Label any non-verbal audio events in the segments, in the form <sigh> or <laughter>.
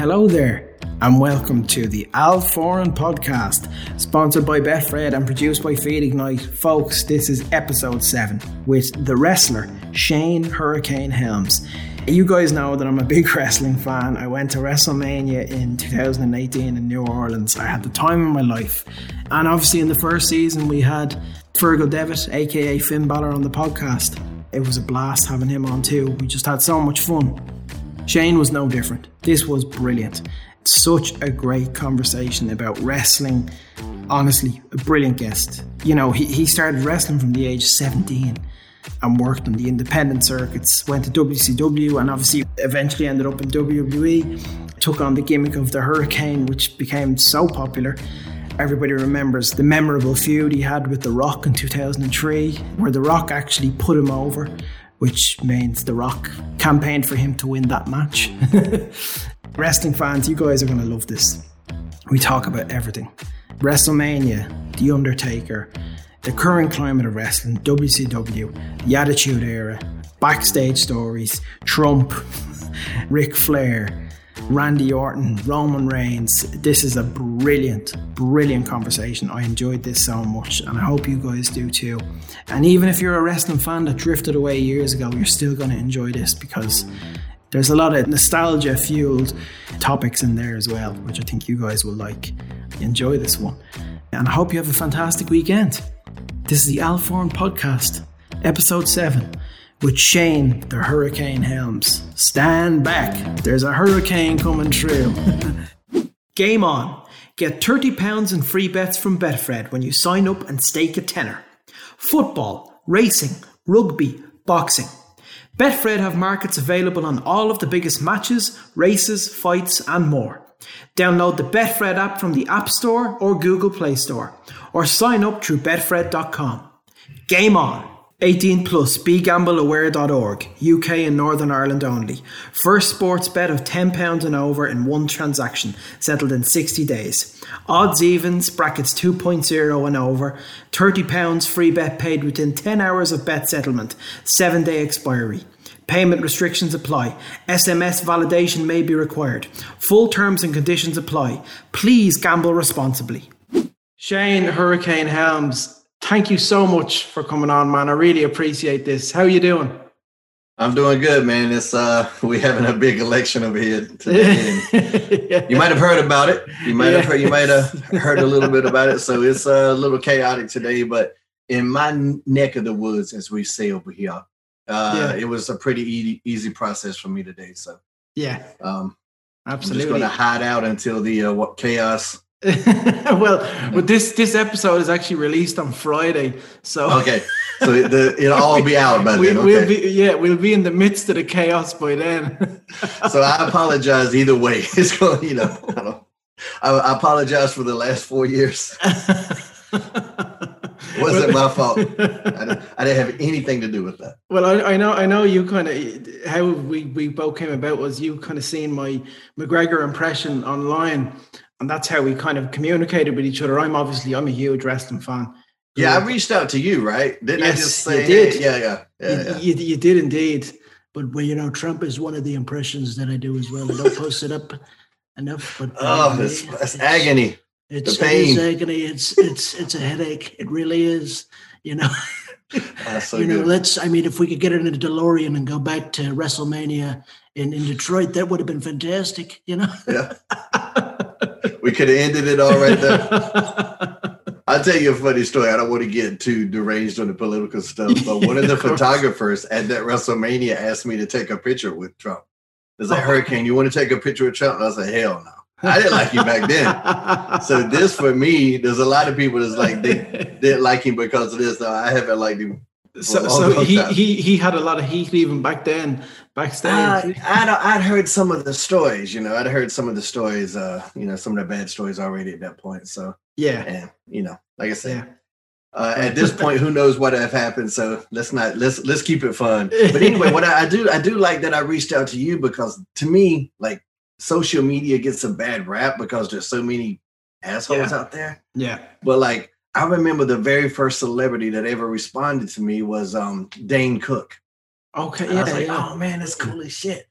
Hello there, and welcome to the Al Foran podcast, sponsored by Betfred and produced by Feed Ignite. Folks, this is episode 7 with the wrestler Shane Hurricane Helms. You guys know that I'm a big <laughs> wrestling fan. I went to WrestleMania in 2018 in New Orleans. I had the time of my life. And obviously, in the first season, we had Fergal Devitt, aka Finn Balor, on the podcast. It was a blast having him on too. We just had so much fun. Shane was no different. This was brilliant. Such a great conversation about wrestling. Honestly, a brilliant guest. You know, he, he started wrestling from the age 17 and worked on the independent circuits, went to WCW and obviously eventually ended up in WWE. Took on the gimmick of the Hurricane, which became so popular. Everybody remembers the memorable feud he had with The Rock in 2003, where The Rock actually put him over which means The Rock campaigned for him to win that match. <laughs> Wrestling fans, you guys are going to love this. We talk about everything WrestleMania, The Undertaker, the current climate of wrestling, WCW, the Attitude Era, backstage stories, Trump, <laughs> Ric Flair, Randy Orton, Roman Reigns. This is a brilliant, brilliant conversation. I enjoyed this so much, and I hope you guys do too. And even if you're a wrestling fan that drifted away years ago, you're still going to enjoy this because there's a lot of nostalgia fueled topics in there as well, which I think you guys will like. Enjoy this one. And I hope you have a fantastic weekend. This is the Al Foran Podcast, Episode 7 with Shane the Hurricane Helms. Stand back, there's a hurricane coming through. <laughs> Game on. Get £30 in free bets from Betfred when you sign up and stake a tenner. Football, racing, rugby, boxing. Betfred have markets available on all of the biggest matches, races, fights, and more. Download the Betfred app from the App Store or Google Play Store, or sign up through Betfred.com. Game on! 18 plus begambleaware.org UK and Northern Ireland only first sports bet of £10 and over in one transaction settled in 60 days odds evens brackets 2.0 and over £30 free bet paid within 10 hours of bet settlement 7 day expiry Payment restrictions apply. SMS validation may be required. Full terms and conditions apply. Please gamble responsibly. Shane Hurricane Helms, thank you so much for coming on, man. I really appreciate this. How you doing? I'm doing good, man. It's uh <laughs> we having a big election over here today. yeah. <laughs> You might have heard about it. You might yeah. have heard you might have <laughs> heard a little bit about it. So it's a little chaotic today, but in my neck of the woods, as we say over here, uh, yeah. it was a pretty easy, easy process for me today. So yeah, um, absolutely. I'm just going to hide out until the uh, what chaos <laughs> well, but this this episode is actually released on Friday, so okay, so the, it'll all be out by we, then. Okay. We'll be yeah, we'll be in the midst of the chaos by then. so I <laughs> apologize either way. <laughs> It's going, you know, I don't. I, I apologize for the last four years. wasn't my fault. I didn't, I didn't, have anything to do with that. Well, I, I know, I know you kind of how we we both came about was you kind of seeing my McGregor impression online, and that's how we kind of communicated with each other. I'm obviously I'm a huge wrestling fan. Yeah, I reached out to you, right? Didn't yes, I just say? You did. Yeah, yeah, yeah, you, yeah. You, you, did indeed. But well, you know, Trump is one of the impressions that I do as well. I don't post it up enough. But oh, um, it's, it's, it's, agony. It's the pain. It is agony. It's it's it's a headache. It really is. You know. <laughs> so you know, good. let's. I mean, if we could get it in a DeLorean and go back to WrestleMania in in Detroit, that would have been fantastic. You know. Yeah. <laughs> we could have ended it all right there. <laughs> I'll tell you a funny story. I don't want to get too deranged on the political stuff, but one of the <laughs> of photographers at that WrestleMania asked me to take a picture with Trump. There's a oh. hurricane. You want to take a picture with Trump? And I said, hell no. I didn't like you back then. <laughs> so this for me, there's a lot of people that's like they didn't like him because of this. No, I haven't liked him. So, so he, he he had a lot of heat even back then backstage? Uh, I'd, I'd heard some of the stories, you know, I'd heard some of the stories, uh, you know, some of the bad stories already at that point. So, yeah. And, you know, like I said, yeah. Uh, at this point, who <laughs> knows what have happened? So let's not let's let's keep it fun. But anyway, what I, I, do I do like that I reached out to you because to me, like social media gets a bad rap because there's so many assholes yeah. out there. Yeah. But like I remember the very first celebrity that ever responded to me was um Dane Cook. Okay. Yeah, I was like, yeah. oh man, that's cool as shit.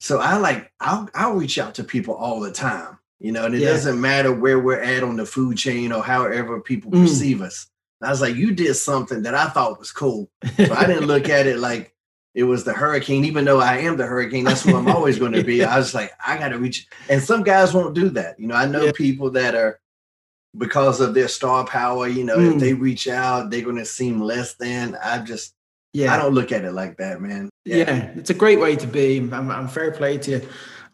so I like I'll I'll reach out to people all the time, you know, and it Yeah. doesn't matter where we're at on the food chain or however people Mm. perceive us. And I was like, you did something that I thought was cool. So I didn't look at <laughs> it like it was the hurricane, even though I am the hurricane. That's who I'm always going to be. I was like, I got to reach. And some guys won't do that. You know, I know Yeah. people that are because of their star power. You know, Mm. if they reach out, they're going to seem less than. I just, yeah. I don't look at it like that, man. Yeah. it's a great way to be. I'm, I'm fair play to you.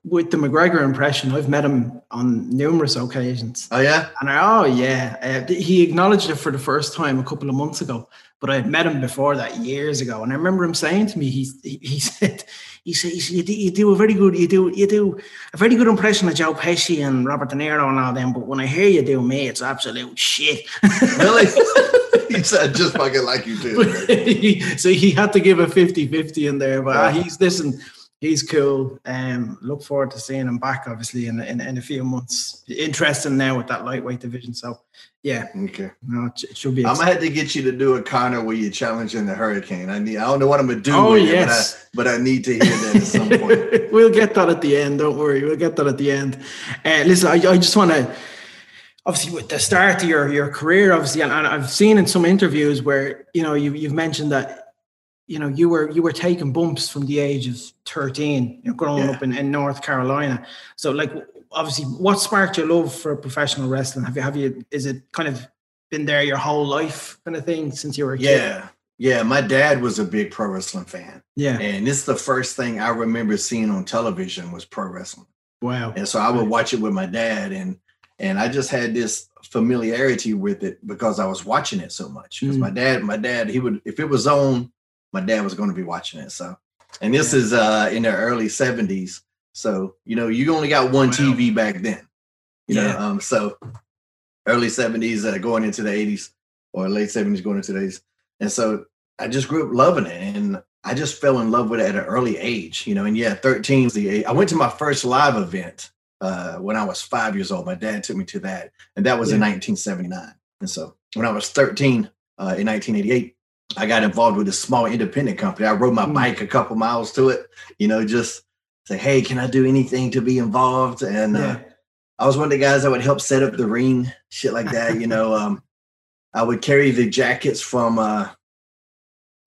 With the McGregor impression, I've met him on numerous occasions. Oh yeah. And I, oh, yeah. Uh, he acknowledged it for the first time a couple of months ago, but I had met him before that years ago. And I remember him saying to me, he, he <laughs> said, he said you, do, you do a very good, you do, you do a very good impression of Joe Pesci and Robert De Niro and all them. But when I hear you do me, it's absolute shit. <laughs> Really? he said just fucking like you did. <laughs> so he had to give a 50-50 in there but uh, Yeah. he's listen he's cool um look forward to seeing him back obviously in, in, in a few months interesting now with that lightweight division so yeah Okay. no, it, it should be I'm gonna have to get you to do a Conor where you're challenging the hurricane. I need. I don't know what I'm gonna do. Oh, yes. it, but I, but I need to hear that at some point. <laughs> we'll get that at the end. Don't worry, we'll get that at the end. Uh, listen, I, I just want to obviously with the start of your your career, obviously, and, and I've seen in some interviews where you know you you've mentioned that you know you were you were taking bumps from the age of thirteen, you know, growing Yeah. up in, in North Carolina. So, like, obviously, what sparked your love for professional wrestling? Have you have you is it kind of been there your whole life, kind of thing, since you were a kid? Yeah, yeah. My dad was a big pro wrestling fan, yeah, and it's the first thing I remember seeing on television was pro wrestling. wow, And so I would watch it with my dad, and and I just had this familiarity with it because I was watching it so much. Because Mm. my dad, my dad, he would if it was on, my dad was going to be watching it. So, and this Yeah. is uh in the early '70s. So you know, you only got one Wow. TV back then. You Yeah. know, um, so early '70s, uh, going into the '80s, or late '70s, going into the '80s, and so I just grew up loving it, and I just fell in love with it at an early age. You know, and yeah, 13 is the age. I went to my first live event uh, when I was five years old. My dad took me to that, and that was in 1979. And so when I was 13 uh, in 1988, I got involved with a small independent company. I rode my Mm. bike a couple miles to it, you know, just say, hey, can I do anything to be involved? And uh, I was one of the guys that would help set up the ring, shit like that. You know, <laughs> um, I would carry the jackets from, uh,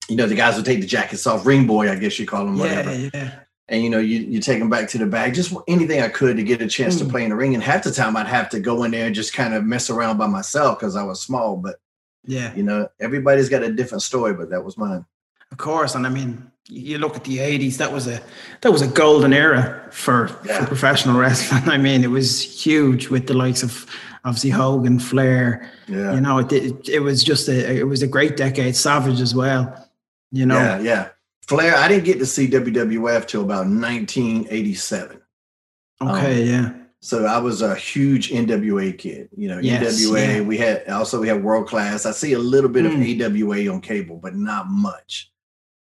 you know, the guys would take the jackets off, ring boy, I guess you call them, whatever yeah, yeah. and you know you you take them back to the bag just anything i could to get a chance Mm. to play in the ring and half the time i'd have to go in there and just kind of mess around by myself because i was small but Yeah, you know everybody's got a different story but that was mine of course. And I mean, you look at the '80s. That was a that was a golden era for, Yeah. for professional wrestling. <laughs> I mean, it was huge with the likes of obviously Hogan, Flair. yeah You know, it, it it was just a it was a great decade. Savage as well. You know, yeah yeah flair i didn't get to see wwf till about 1987 okay, yeah, so i was a huge nwa kid you know Yes, nwa yeah. we had also we had world class i see a little bit Mm. of awa on cable but not much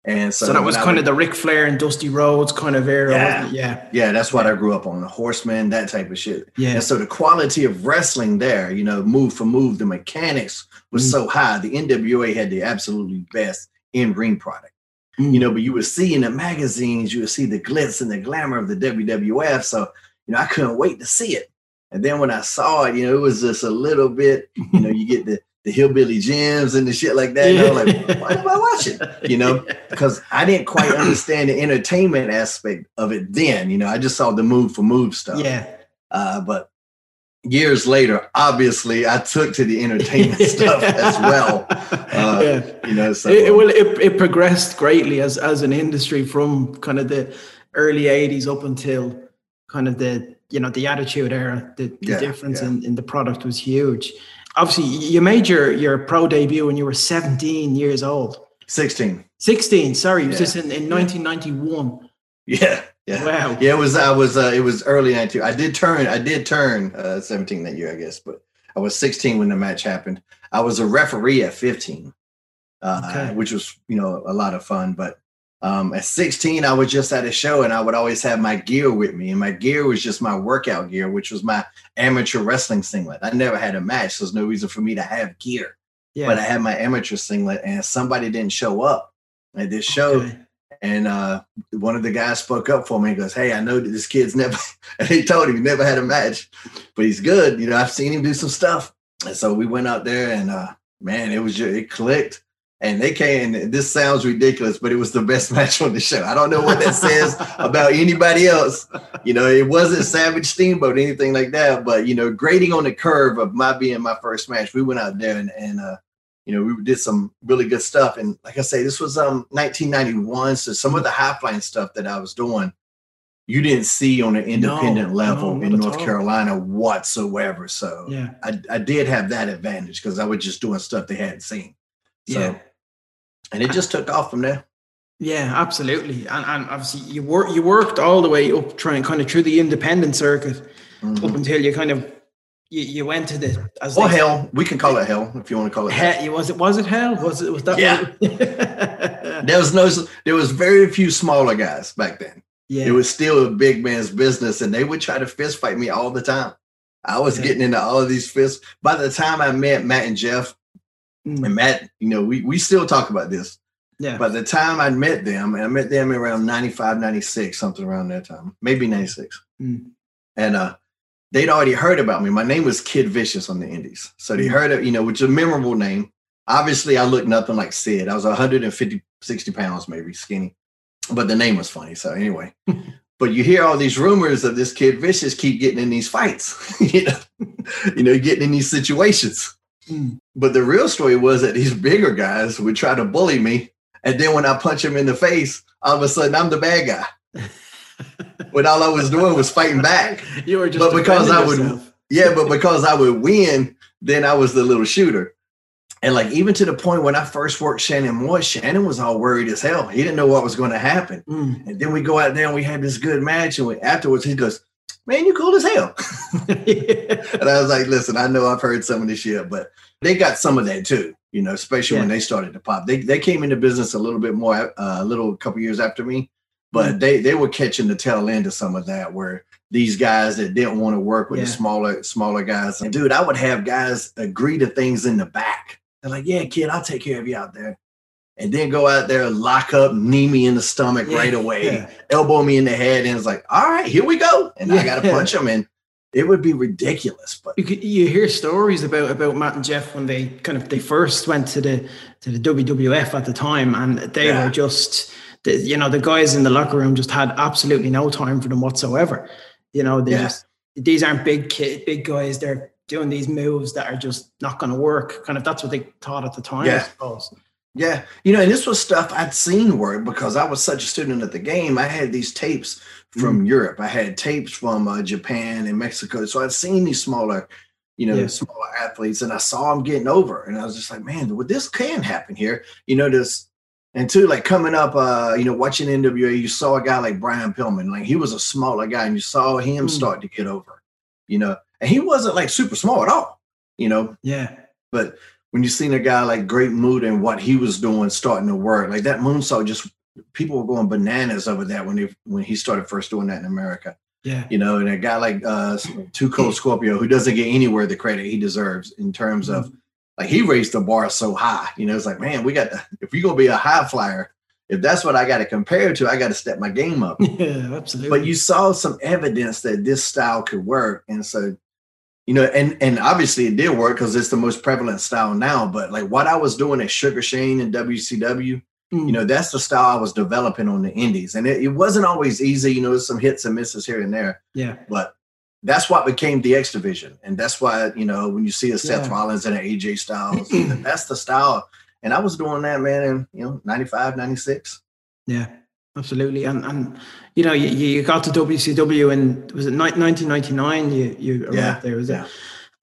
and so, So, that was kind would- of the Ric Flair and Dusty Rhodes kind of era, Yeah. Yeah, yeah that's what i grew up on the horseman that type of shit yeah, And so the quality of wrestling there, you know, move for move, the mechanics was Mm. so high. The NWA had the absolutely best in ring product, Mm. you know, but you would see in the magazines, you would see the glitz and the glamour of the WWF. So, you know, I couldn't wait to see it. And then when I saw it, you know, it was just a little bit, you know, you get the, the Hillbilly Jims and the shit like that. And I'm like, why am I watching? You know, <laughs> because I didn't quite understand the entertainment aspect of it then. You know, I just saw the move for move stuff. yeah, Uh, but years later, obviously, I took to the entertainment <laughs> stuff as well. Uh, yeah. You know, so it, it, well, it, it progressed greatly as as an industry from kind of the early '80s up until kind of the you know the Attitude Era. The, the Yeah, difference yeah. in, in the product was huge. Obviously, you made your your pro debut when you were 17 years old. 16. 16, sorry, it was Yeah, just in, in 1991. Yeah, yeah. Wow. Yeah, it was. I was. Uh, it was early '92. I did turn. I did turn uh, 17 that year, I guess. But I was 16 when the match happened. I was a referee at 15, uh, Okay. which was you know a lot of fun. But um, at 16, I was just at a show, and I would always have my gear with me, and my gear was just my workout gear, which was my amateur wrestling singlet. I never had a match, so there's no reason for me to have gear. Yeah. But I had my amateur singlet, and somebody didn't show up at this show okay. And uh, one of the guys spoke up for me and goes, Hey, I know that this kid's never, <laughs> and he told him he never had a match, but he's good. You know, I've seen him do some stuff. And so we went out there and uh, man, it was just, it clicked. And they came, this sounds ridiculous, but it was the best <laughs> match on the show. I don't know what that says about anybody else. You know, it wasn't Savage Steamboat, anything like that. But, you know, grading on the curve of my being my first match, we went out there and, and uh, you know, we did some really good stuff. And like I say, this was um 1991. So some of the high flying stuff that I was doing, you didn't see on an independent No, level no, in North. Carolina whatsoever. So Yeah. I, I did have that advantage because I was just doing stuff they hadn't seen. So Yeah. and it just took off from there. Yeah, absolutely. And, and obviously you work you worked all the way up trying kind of through the independent circuit Mhm. up until you kind of you, you went to the as they- hell, we can call it hell if you want to call it. that. He- was it was it hell? Was it was that Yeah. yeah. <laughs> There was no, there was very few smaller guys back then. yeah. It was still a big man's business, and they would try to fist fight me all the time. I was Yeah. getting into all of these fists. By the time I met Matt and Jeff, Mm, and Matt, you know, we we still talk about this. yeah. By the time I met them, and I met them around 95, 96, something around that time, maybe 96. Mm. And uh, they'd already heard about me. My name was Kid Vicious on the Indies. So they Mm. heard it, you know, which is a memorable name. Obviously, I looked nothing like Sid. I was 150, 60 pounds, maybe skinny, but the name was funny. So anyway, <laughs> but you hear all these rumors of this Kid Vicious keep getting in these fights, <laughs> you know, you know, getting in these situations. Mm. But the real story was that these bigger guys would try to bully me. And then when I punch him in the face, all of a sudden I'm the bad guy. <laughs> when all I was doing was fighting back. <laughs> You were just But because I would- yourself. Yeah, but because I would win, then I was the little shooter. And like even to the point when I first worked Shannon Moore, Shannon was all worried as hell. He didn't know what was going to happen. Mm. And then we go out there and we had this good match. And we, afterwards, he goes, Man, you cool as hell. <laughs> And I was like, listen, I know I've heard some of this shit, but they got some of that too, you know, especially when they started to pop. They they came into business a little bit more, uh, a little couple years after me, but Mm. they they were catching the tail end of some of that where these guys that didn't want to work with the smaller smaller guys. And dude, I would have guys agree to things in the back. They're like, yeah, kid, I'll take care of you out there. And then go out there, lock up, knee me in the stomach Yeah, right away yeah. elbow me in the head, and it's like, all right, here we go. And I got to punch him, and it would be ridiculous. But you could, you hear stories about about Matt and Jeff when they kind of they first went to the to the WWF at the time, and they Yeah. were just the, you know the guys in the locker room just had absolutely no time for them whatsoever. You know they Yeah. just these aren't big kid, big guys. They're doing these moves that are just not going to work. Kind of that's what they thought at the time. I suppose. Yeah, you know, and this was stuff I'd seen work because I was such a student at the game. I had these tapes from Europe. I had tapes from uh, Japan and Mexico. So I'd seen these smaller, you know, Yeah. smaller athletes, and I saw them getting over, and I was just like, man, well, this can happen here. You know, this. And two, like coming up, uh, you know, watching NWA, you saw a guy like Brian Pillman, like he was a smaller guy, and you saw him Mm. start to get over, you know, and he wasn't like super small at all, you know, Yeah. but when you seen a guy like Great Muta and what he was doing starting to work, like that moonsault, just people were going bananas over that when he when he started first doing that in America. Yeah. You know, and a guy like uh Two Cold Scorpio who doesn't get anywhere the credit he deserves in terms of like he raised the bar so high. You know, it's like, man, we got to, if you're gonna be a high flyer, if that's what I got to compare to, I got to step my game up <laughs> Yeah. Absolutely. but you saw some evidence that this style could work and so you know and and obviously it did work because it's the most prevalent style now but like what i was doing at sugar shane and wcw Mm. you know that's the style i was developing on the indies and it, it wasn't always easy you know there's some hits and misses here and there yeah. but that's what became the X division, and that's why you know when you see a Seth Yeah. Rollins and an AJ Styles, <clears throat> that's the style. And I was doing that, man, in you know 95, 96. Yeah, absolutely. And and you know, you, you got to WCW and was it ni- 1999? You you arrived Yeah, there, was yeah. it?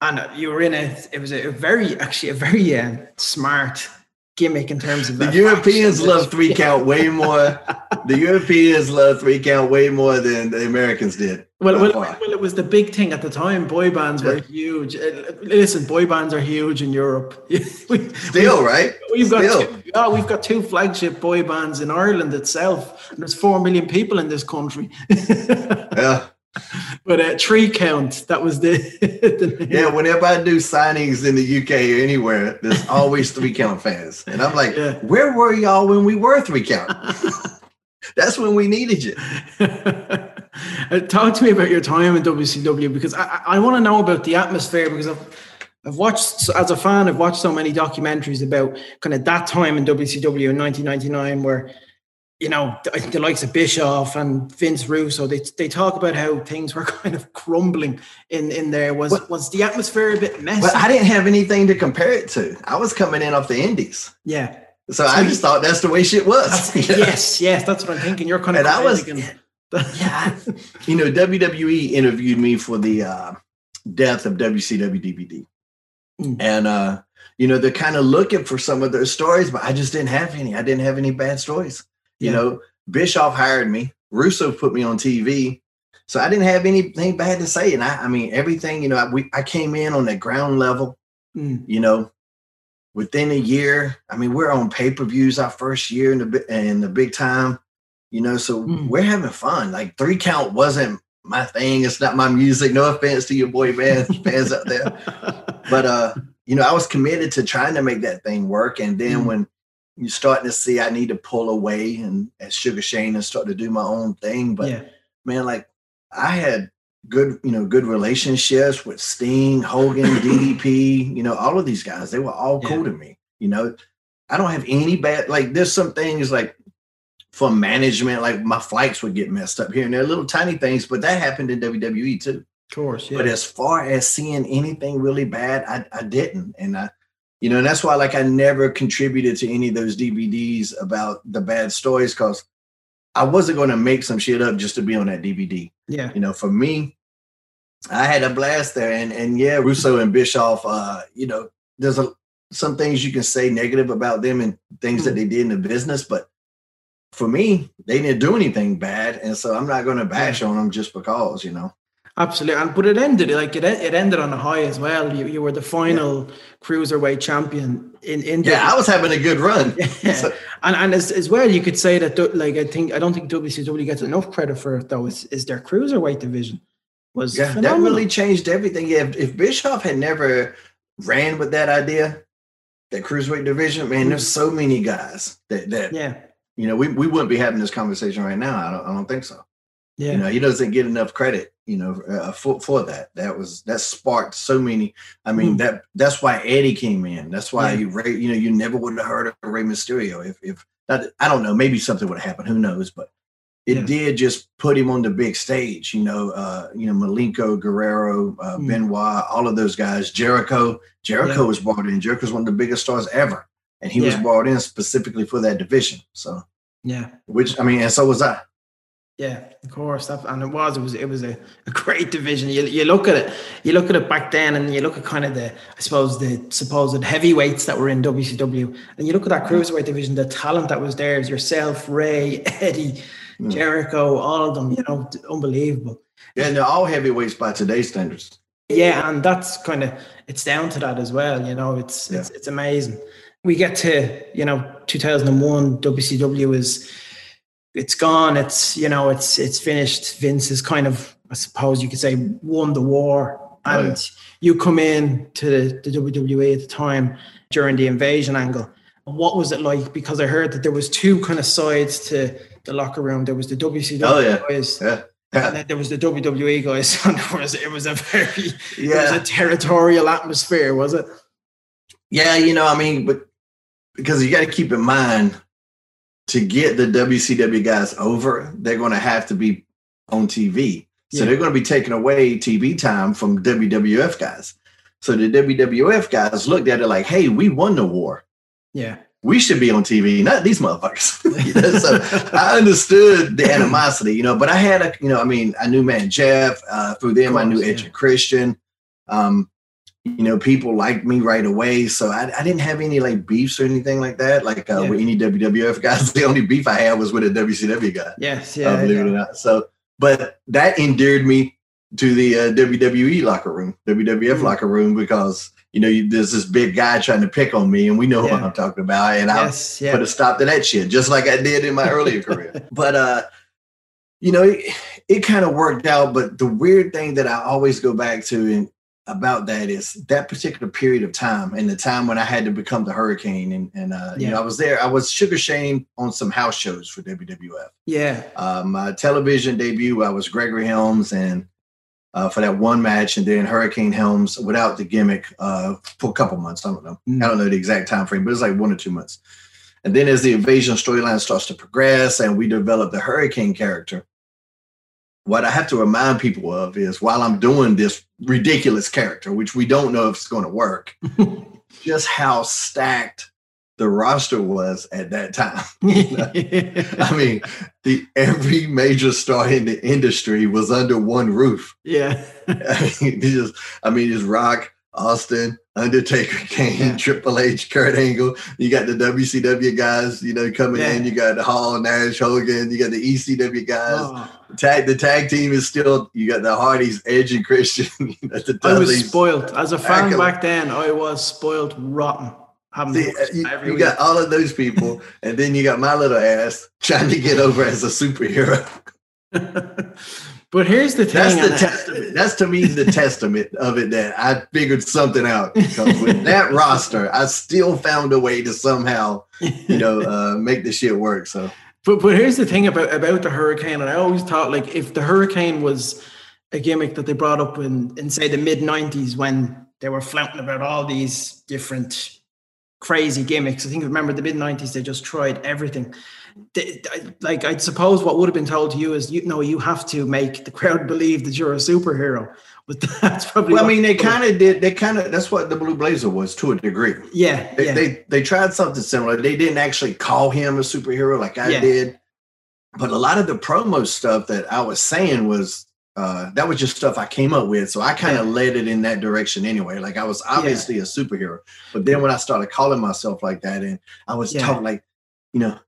And uh, you were in a. It was a very actually a very uh, smart gimmick in terms of The Europeans love three <laughs> count way more. the Europeans love three count way more than the Americans did. Well, well, well, it was the big thing at the time. Boy bands were huge. Uh, Listen, boy bands are huge in Europe. <laughs> We- still right. We've got Still. two, yeah, we've got two flagship boy bands in Ireland itself. And there's four million people in this country. <laughs> Yeah, but uh, three count that was the, <laughs> the yeah. Whenever I do signings in the UK or anywhere, there's always three count fans, and I'm like, Yeah. where were y'all when we were three count? <laughs> That's when we needed you. <laughs> Uh, Talk to me about your time in WCW because I, I want to know about the atmosphere because I've I've watched as a fan I've watched so many documentaries about kind of that time in WCW in 1999 where you know the, the likes of Bischoff and Vince Russo they they talk about how things were <laughs> kind of crumbling in in there was Well- was the atmosphere a bit messy But I didn't have anything to compare it to. I was coming in off the Indies. yeah So I just thought that's the way shit was. <laughs> Yes yes that's what I'm thinking you're kind of And I was- thinking- Yeah. <laughs> you know, WWE interviewed me for the uh, death of WCW DVD. Mm. And, uh, you know, they're kind of looking for some of those stories, but I just didn't have any. I didn't have any bad stories. You Yeah. know, Bischoff hired me, Russo put me on TV. So I didn't have anything bad to say. And I, I mean, everything, you know, I, we, I came in on the ground level, Mm, you know, within a year. I mean, we're on pay per views our first year in the, in the big time, you know, so Mm. we're having fun. Like three count wasn't my thing. It's not my music. No offense to your boy band <laughs> fans out there. But, uh, you know, I was committed to trying to make that thing work. And then Mm. when you're starting to see I need to pull away and as Sugar Shane and start to do my own thing. But yeah man, like I had good, you know, good relationships with Sting, Hogan, <coughs> DDP, you know, all of these guys. They were all cool to me. You know, I don't have any bad like there's some things like for management, like my flights would get messed up here and there, little tiny things, but that happened in WWE too. of course yeah But as far as seeing anything really bad, I, I didn't. And I, you know, and that's why like I never contributed to any of those DVDs about the bad stories because I wasn't going to make some shit up just to be on that DVD. yeah You know, for me, I had a blast there. And and yeah, Russo and Bischoff, uh, you know, there's a some things you can say negative about them and things that they did in the business, but for me, they didn't do anything bad. And so I'm not gonna bash on them just because, you know. Absolutely, and but it ended like it. It ended on a high as well. You you were the final cruiserweight champion in India. Yeah, I was having a good run. <laughs> Yeah. So- and and as, as well, you could say that like I think I don't think WCW gets enough credit for it though. Is is their cruiserweight division was Yeah, that phenomenal. really changed everything. Yeah, if, if Bischoff had never ran with that idea, that cruiserweight division, man, there's so many guys that that yeah you know we, we wouldn't be having this conversation right now. I don't I don't think so. Yeah You know, he doesn't get enough credit. You know, uh, for for that. That was that sparked so many. I mean, Mm. that that's why Eddie came in. That's why Yeah. you Rey. You know, you never would have heard of Rey Mysterio if if that, I don't know. Maybe something would have happened. Who knows? But it Yeah. did just put him on the big stage. You know, uh, you know, Malenko, Guerrero, uh, Mm. Benoit, all of those guys. Jericho. Jericho Yeah. was brought in. Jericho's one of the biggest stars ever, and he was brought in specifically for that division. So, yeah which I mean, and so was I. yeah of course that, and it was it was it was a, a great division. You you look at it you look at it back then, and you look at kind of the I suppose the supposed heavyweights that were in WCW, and you look at that cruiserweight division, the talent that was there is yourself, Rey, <laughs> Eddie, Mm. Jericho, all of them. You know, unbelievable. Yeah, and they're all heavyweights by today's standards. Yeah, and that's kind of it's down to that as well. You know, it's it's it's amazing. We get to you know 2001, WCW is it's gone. It's you know it's it's finished. Vince is kind of I suppose you could say won the war, Oh, and yeah. you come in to the, the WWE at the time during the invasion angle. What was it like? Because I heard that there was two kind of sides to the locker room. There was the WCW Oh, yeah. guys, Yeah. and then there was the WWE guys. <laughs> And it was it was a very it was Yeah. a territorial atmosphere, was it? Yeah, you know, I mean, but because you got to keep in mind to get the WCW guys over, they're going to have to be on TV. So Yeah. they're going to be taking away TV time from WWF guys. So the WWF guys looked at it like, hey, we won the war. Yeah. We should be on TV, not these motherfuckers. <laughs> You know, so <laughs> I understood the animosity, you know, but I had a, you know, I mean, I knew Man Jeff. Uh, through them, I knew course, Edge yeah. and Christian. Um, you know, people liked me right away. So I, I didn't have any like beefs or anything like that. Like uh, Yeah. with any WWF guys, <laughs> the only beef I had was with a WCW guy. Yes. uh, Yeah. believe it or not. So, but that endeared me to the uh, WWE locker room, WWF Mm. locker room, because you know you, there's this big guy trying to pick on me, and we know what I'm talking about, and I Yes. Yeah. put a stop to that shit, just like I did in my earlier <laughs> career. But uh, you know, it, it kind of worked out. But the weird thing that I always go back to, and about that is that particular period of time and the time when I had to become the Hurricane, and and uh, you know I was there. I was Sugar Shane on some house shows for WWF. Yeah. Uh, my television debut, I was Gregory Helms, and uh, for that one match, and then Hurricane Helms without the gimmick uh, for a couple months. I don't know. Mm. I don't know the exact time frame, but it's like one or two months. And then as the invasion storyline starts to progress, and we develop the Hurricane character, what I have to remind people of is while I'm doing this ridiculous character, which we don't know if it's going to work, <laughs> just how stacked the roster was at that time. <laughs> <laughs> I mean, the every major star in the industry was under one roof. yeah. I mean, just, I mean, it's Rock, Austin, Undertaker, <laughs> Kane, Yeah. Triple H, Kurt Angle. You got the WCW guys, you know, coming in. You got Hall, Nash, Hogan. You got the ECW guys. Oh, Tag the tag team is still. You got the Hardys, Edge, and Christian. <laughs> you know, the I was spoiled as a fan back then. I was spoiled rotten. See, you, you got all of those people, <laughs> and then you got my little ass trying to get over as a superhero. But here's the thing. That's the testament. That's to me the testament of it that I figured something out. Because with that <laughs> roster, I still found a way to somehow, you know, <laughs> uh, make the shit work. So But but here's the thing about about the hurricane, and I always thought like if the hurricane was a gimmick that they brought up in in say the mid '90s when they were flaunting about all these different crazy gimmicks. I think remember the mid '90s they just tried everything. Like I suppose what would have been told to you is you know you have to make the crowd <laughs> believe that you're a superhero. But <laughs> that's probably well, I mean, they <laughs> kind of did. They kind of that's what the Blue Blazer was to a degree. yeah They, yeah they they tried something similar. They didn't actually call him a superhero like I Yeah. did, but a lot of the promo stuff that I was saying was uh, that was just stuff I came up with. So I kind of Yeah. led it in that direction anyway. Like I was obviously a superhero, but then when I started calling myself like that, and I was Yeah. taught like, you know.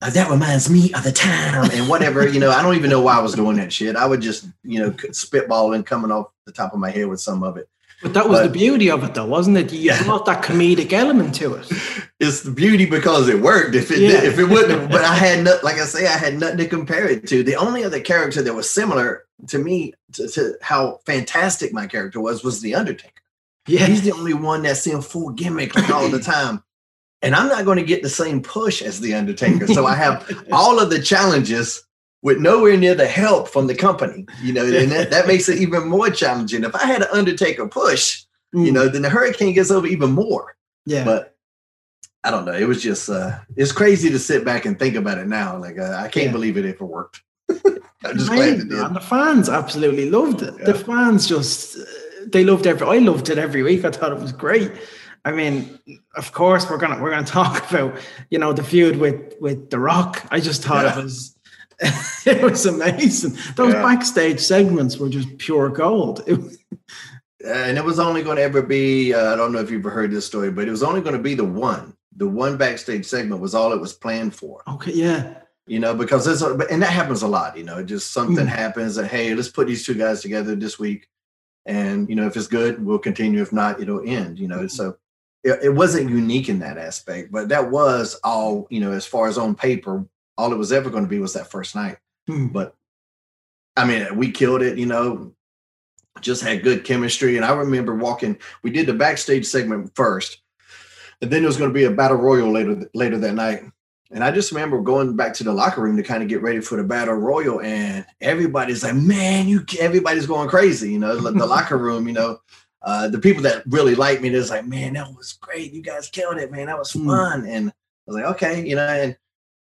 "Uh, that reminds me of the time and whatever you know i don't even know why i was doing that shit i would just you know spitballing coming off the top of my head with some of it but that was the beauty of it though wasn't it you Yeah. brought that comedic element to it <laughs> it's the beauty because it worked. If it Yeah. did, if it wouldn't, but I had not, like I say, I had nothing to compare it to. The only other character that was similar to me to, to how fantastic my character was was the Undertaker. yeah He's the only one that's in full gimmick like all the time, and I'm not going to get the same push as the Undertaker. So I have <laughs> all of the challenges with nowhere near the help from the company. You know, and that, that makes it even more challenging. If I had an Undertaker push, you Mm, know, then the Hurricane gets over even more yeah but I don't know. It was just uh it's crazy to sit back and think about it now. Like uh, I can't Yeah. believe it if it worked. <laughs> I'm just glad it did. man. The fans absolutely loved it. The fans just they loved every. I loved it every week. I thought it was great. I mean, of course, we're gonna we're gonna <laughs> talk about you know the feud with with The Rock. I just thought Yeah. it was <laughs> it was amazing. Those Yeah. backstage segments were just pure gold. <laughs> Was, and it was only going to ever be. Uh, I don't know if you've heard this story, but it was only going to be the one. The one backstage segment was all it was planned for. okay, yeah, You know, because there's a, and that happens a lot. You know, just something Mm. happens that hey, let's put these two guys together this week, and you know, if it's good, we'll continue. If not, it'll end. You know, so it, it wasn't unique in that aspect, but that was all. You know, as far as on paper, all it was ever going to be was that first night. Mm. But I mean, we killed it. You know, just had good chemistry. And I remember walking. We did the backstage segment first, and then there was going to be a battle royal later later that night. And I just remember going back to the locker room to kind of get ready for the battle royal, and everybody's like, "Man, you!" Everybody's going crazy. You know, the the locker room. You know, uh, the people that really like me, there's like, "Man, that was great. You guys killed it, man. That was Mm. fun." And I was like, "Okay," you know, and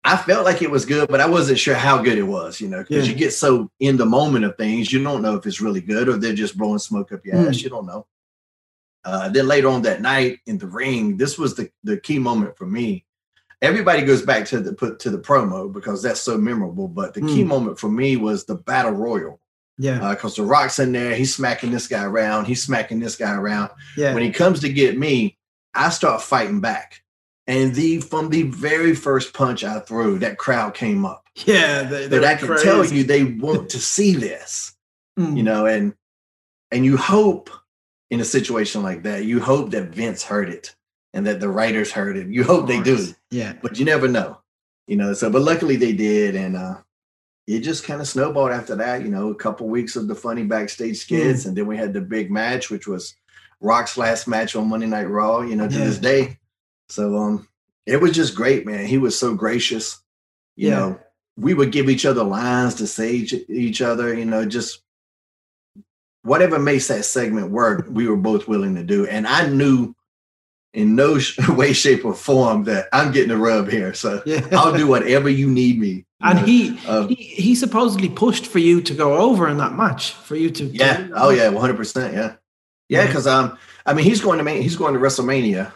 I felt like it was good, but I wasn't sure how good it was. You know, because Yeah. you get so in the moment of things, you don't know if it's really good or they're just blowing smoke up your Mm. ass. You don't know. Uh, then later on that night in the ring, this was the, the key moment for me. Everybody goes back to the put to the promo because that's so memorable. But the key Mm. moment for me was the battle royal yeah, because the Rock's in there. He's smacking this guy around. He's smacking this guy around. yeah. When he comes to get me, I start fighting back. And the from the very first punch I threw, that crowd came up. yeah, they, they But I can tell you they want to see this <laughs> Mm. you know and and you hope in a situation like that you hope that vince heard it and that the writers heard it you hope they do. Yeah, but you never know you know so but luckily they did and uh it just kind of snowballed after that you know a couple weeks of the funny backstage skits and then we had the big match which was Rock's last match on Monday Night Raw, you know, to Yeah. this day. So um it was just great, man. He was so gracious. You Yeah. know, we would give each other lines to say each, each other, you know, just whatever makes that segment work, we were both willing to do. And I knew in no <laughs> way, shape, or form that I'm getting a rub here. So Yeah. I'll do whatever you need me. And he, Uh, he he supposedly pushed for you to go over in that match for you to Yeah. Oh yeah. One hundred percent. Yeah. Yeah. Because um, I mean, he's going to main, he's going to WrestleMania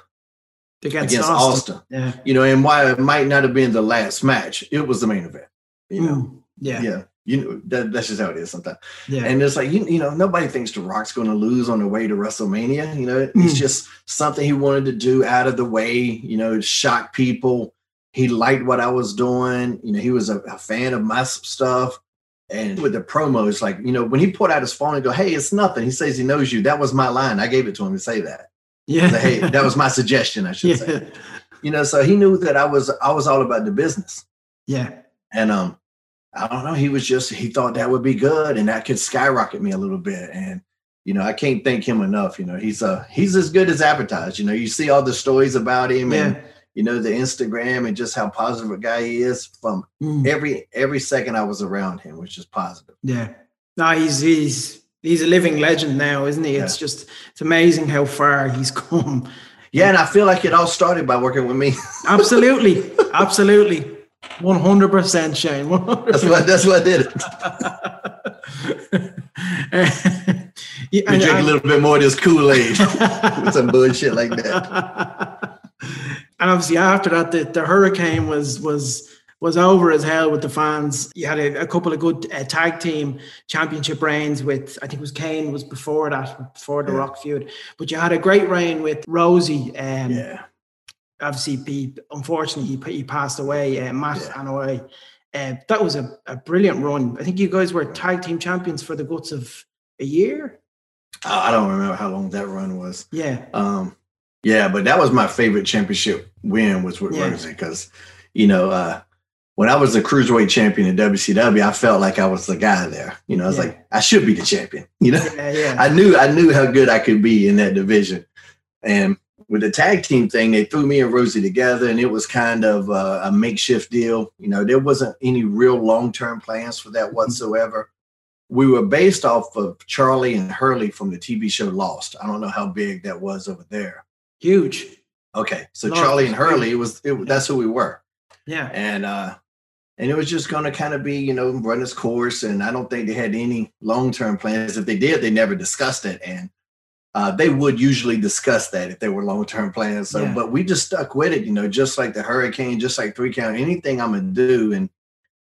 against, against Austin. Austin. Yeah. You know, and while it might not have been the last match, it was the main event. You know. Mm. Yeah. Yeah. You know that, that's just how it is sometimes. Yeah. And it's like you, you know, nobody thinks The Rock's going to lose on the way to WrestleMania. You know, it's Mm. just something he wanted to do out of the way. You know, shock people. He liked what I was doing. You know, he was a, a fan of my stuff. And with the promos, like you know, when he pulled out his phone and go, "Hey, it's nothing." He says he knows you. That was my line. I gave it to him to say that. yeah. Hey, that was my suggestion. I <laughs> should say. You know, so he knew that I was I was all about the business. Yeah. And um, I don't know. He was just he thought that would be good, and that could skyrocket me a little bit. And you know, I can't thank him enough. You know, he's uh he's as good as advertised. You know, you see all the stories about him, and Yeah. You know the Instagram and just how positive a guy he is. From Mm. every every second I was around him, which is positive. Yeah. No, he's he's he's a living legend now, isn't he? It's just it's amazing how far he's <laughs> come. Yeah, and I feel like it all started by working with me. <laughs> Absolutely. Absolutely. 100% Shane. 100%. that's what that's what did it. <laughs> yeah, We and- drink a little bit more of this Kool Aid with some bullshit like that. And obviously after that, the, the hurricane was was was over as hell with the fans. You had a, a couple of good uh, tag team championship reigns with I think it was Kane was before that, before the Yeah. Rock feud. But you had a great reign with Rosey. Um, Yeah, Obviously, he, unfortunately, he, he passed away. Uh, Matt Yeah. Uh, that was a, a brilliant run. I think you guys were tag team champions for the guts of a year. I I don't remember how long that run was. Yeah, Um, yeah, but that was my favorite championship win was with Yeah. Rosey because, you know, uh, when I was the cruiserweight champion in WCW, I felt like I was the guy there. You know, I was Yeah. like, I should be the champion. <laughs> You know, yeah, yeah. I knew I knew how good I could be in that division. And with the tag team thing, they threw me and Rosey together, and it was kind of uh, a makeshift deal. You know, there wasn't any real long term plans for that whatsoever. We were based off of Charlie and Hurley from the TV show Lost. I don't know how big that was over there. Huge. Okay, so Charlie and Hurley it was it, that's who we were, Yeah, and uh, and it was just going to kind of be you know run its course. And I don't think they had any long term plans. If they did, they never discussed it, and uh, they would usually discuss that if they were long term plans. So, Yeah. but we just stuck with it, you know, just like the Hurricane, just like three count, anything I'm gonna do. And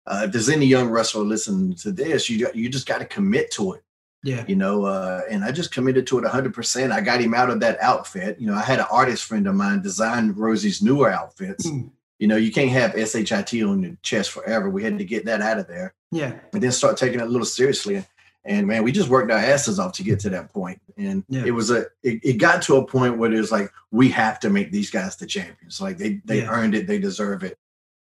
uh, if there's any young wrestler listening to this, you you just got to commit to it yeah, you know, uh, and I just committed to it 100%. I got him out of that outfit. You know, I had an artist friend of mine design Rosey's newer outfits. Mm. You know, you can't have SHIT on your chest forever. We had to get that out of there yeah, and then start taking it a little seriously. And man, we just worked our asses off to get to that point. And Yeah. it was a, it, it got to a point where it was like, we have to make these guys the champions. Like they, they Yeah. earned it. They deserve it.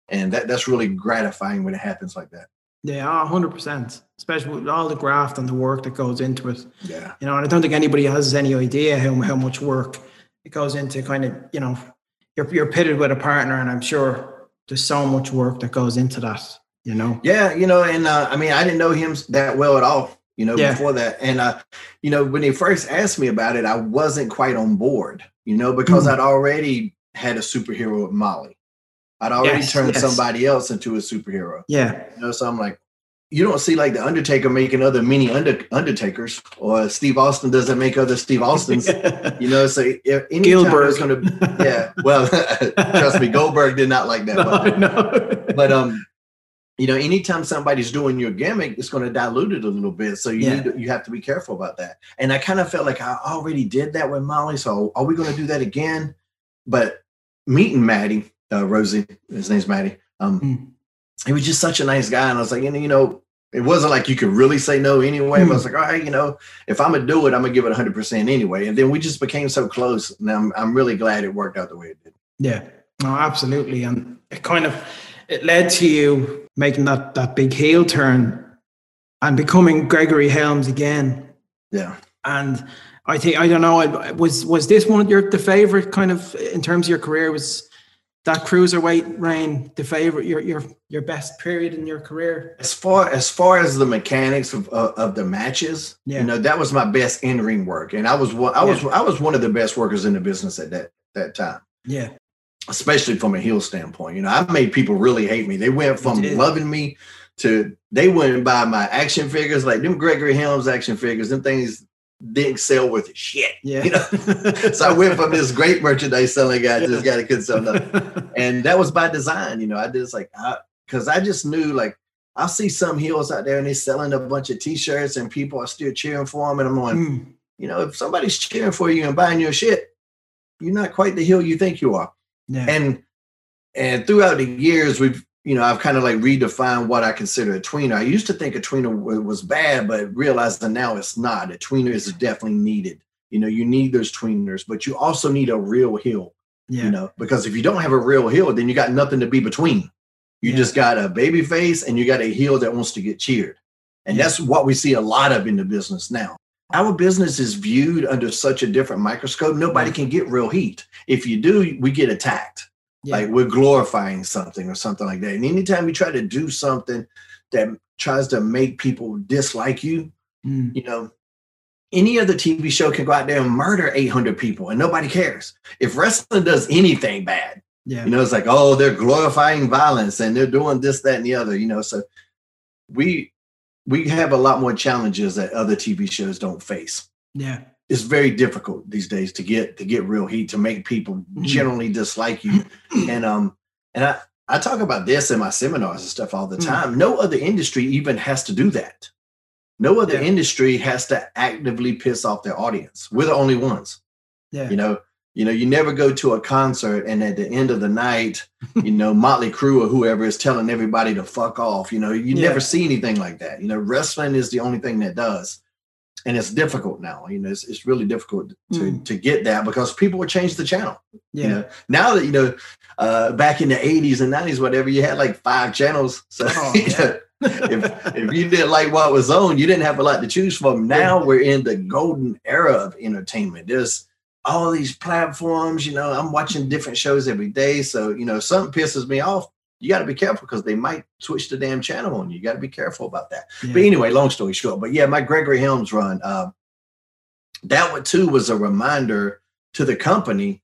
And that, that's really gratifying when it happens like that. yeah. hundred percent. Especially with all the graft and the work that goes into it. Yeah. You know, and I don't think anybody has any idea how how much work it goes into kind of you know you're you're pitted with a partner, and I'm sure there's so much work that goes into that. You know. Yeah, you know, and uh, I mean, I didn't know him that well at all, you know, Yeah. before that. And uh, you know, when he first asked me about it, I wasn't quite on board, you know, because Mm. I'd already had a superhero with Molly. I'd already Yes, turned yes. somebody else into a superhero. Yeah. You know, so I'm like, you don't see like the Undertaker making other mini under Undertakers, or Steve Austin doesn't make other Steve Austins. <laughs> you know, so if anytime Gilbert. there's gonna yeah, well, <laughs> trust me, Goldberg did not like that. but- <laughs> no, no. but um you know anytime somebody's doing your gimmick it's going to dilute it a little bit so you Yeah. need to, you have to be careful about that and i kind of felt like i already did that with molly so are we going to do that again but meeting maddie uh, rosie his name's maddie um Mm. He was just such a nice guy and i was like you know, you know it wasn't like you could really say no anyway but i was hmm. like all right you know if i'm gonna do it i'm gonna give it 100% anyway and then we just became so close and i'm, I'm really glad it worked out the way it did Yeah, no, absolutely, and it kind of it led to you making that that big heel turn and becoming Gregory Helms again. yeah And I think I don't know. Was was this one of your the favorite kind of in terms of your career? Was that cruiserweight reign the favorite your your your best period in your career? As far as far as the mechanics of of, of the matches, Yeah. you know, that was my best in ring work, and I was one. I was I was one of the best workers in the business at that that time. Yeah, especially from a heel standpoint. You know, I made people really hate me. They went from loving me to they went and buy my action figures, like them Gregory Helms action figures, them things didn't sell worth shit. yeah. You know? <laughs> So I went from this great merchandise selling guy to this guy that couldn't sell nothing. And that was by design, you know. I just like because I, just knew like I'll see some heels out there and they're selling a bunch of t-shirts and people are still cheering for them. And I'm going, Mm, you know, if somebody's cheering for you and buying your shit, you're not quite the heel you think you are yeah, and and throughout the years we've you know i've kind of like redefined what i consider a tweener. I used to think a tweener was bad but realizing now it's not. A tweener is definitely needed. You know you need those tweeners but you also need a real heel yeah, you know because if you don't have a real heel then you got nothing to be between. You Yeah. just got a baby face and you got a heel that wants to get cheered. And Yeah. that's what we see a lot of in the business now. Our business is viewed under such a different microscope. Nobody can get real heat. If you do we get attacked yeah. like we're glorifying something or something like that. And anytime you try to do something that tries to make people dislike you, Mm, you know, any other TV show can go out there and murder 800 people and nobody cares. If wrestling does anything bad, yeah, you know, it's like, oh, they're glorifying violence and they're doing this, that, and the other, you know. So we we have a lot more challenges that other TV shows don't face yeah, it's very difficult these days to get to get real heat to make people Mhm. generally dislike you. <clears throat> And um and i i talk about this in my seminars and stuff all the Mm. time. No other industry even has to do that. No other Yeah. industry has to actively piss off their audience. We're the only ones. Yeah, you know you know you never go to a concert and at the end of the night <laughs> you know motley crue or whoever is telling everybody to fuck off. You know you Yeah. never see anything like that. You know wrestling is the only thing that does and it's difficult now you know it's, it's really difficult to Mm. to get that because people will change the channel yeah, you know now that you know uh back in the 80s and 90s whatever you had like five channels so Oh, <laughs> you know, if if you didn't like what was on, you didn't have a lot to choose from. Now we're in the golden era of entertainment. There's all these platforms, you know, I'm watching different shows every day. So, you know, something pisses me off, you got to be careful because they might switch the damn channel on you. You got to be careful about that. yeah. But anyway, long story short, but yeah, my Gregory Helms run, uh, that one too was a reminder to the company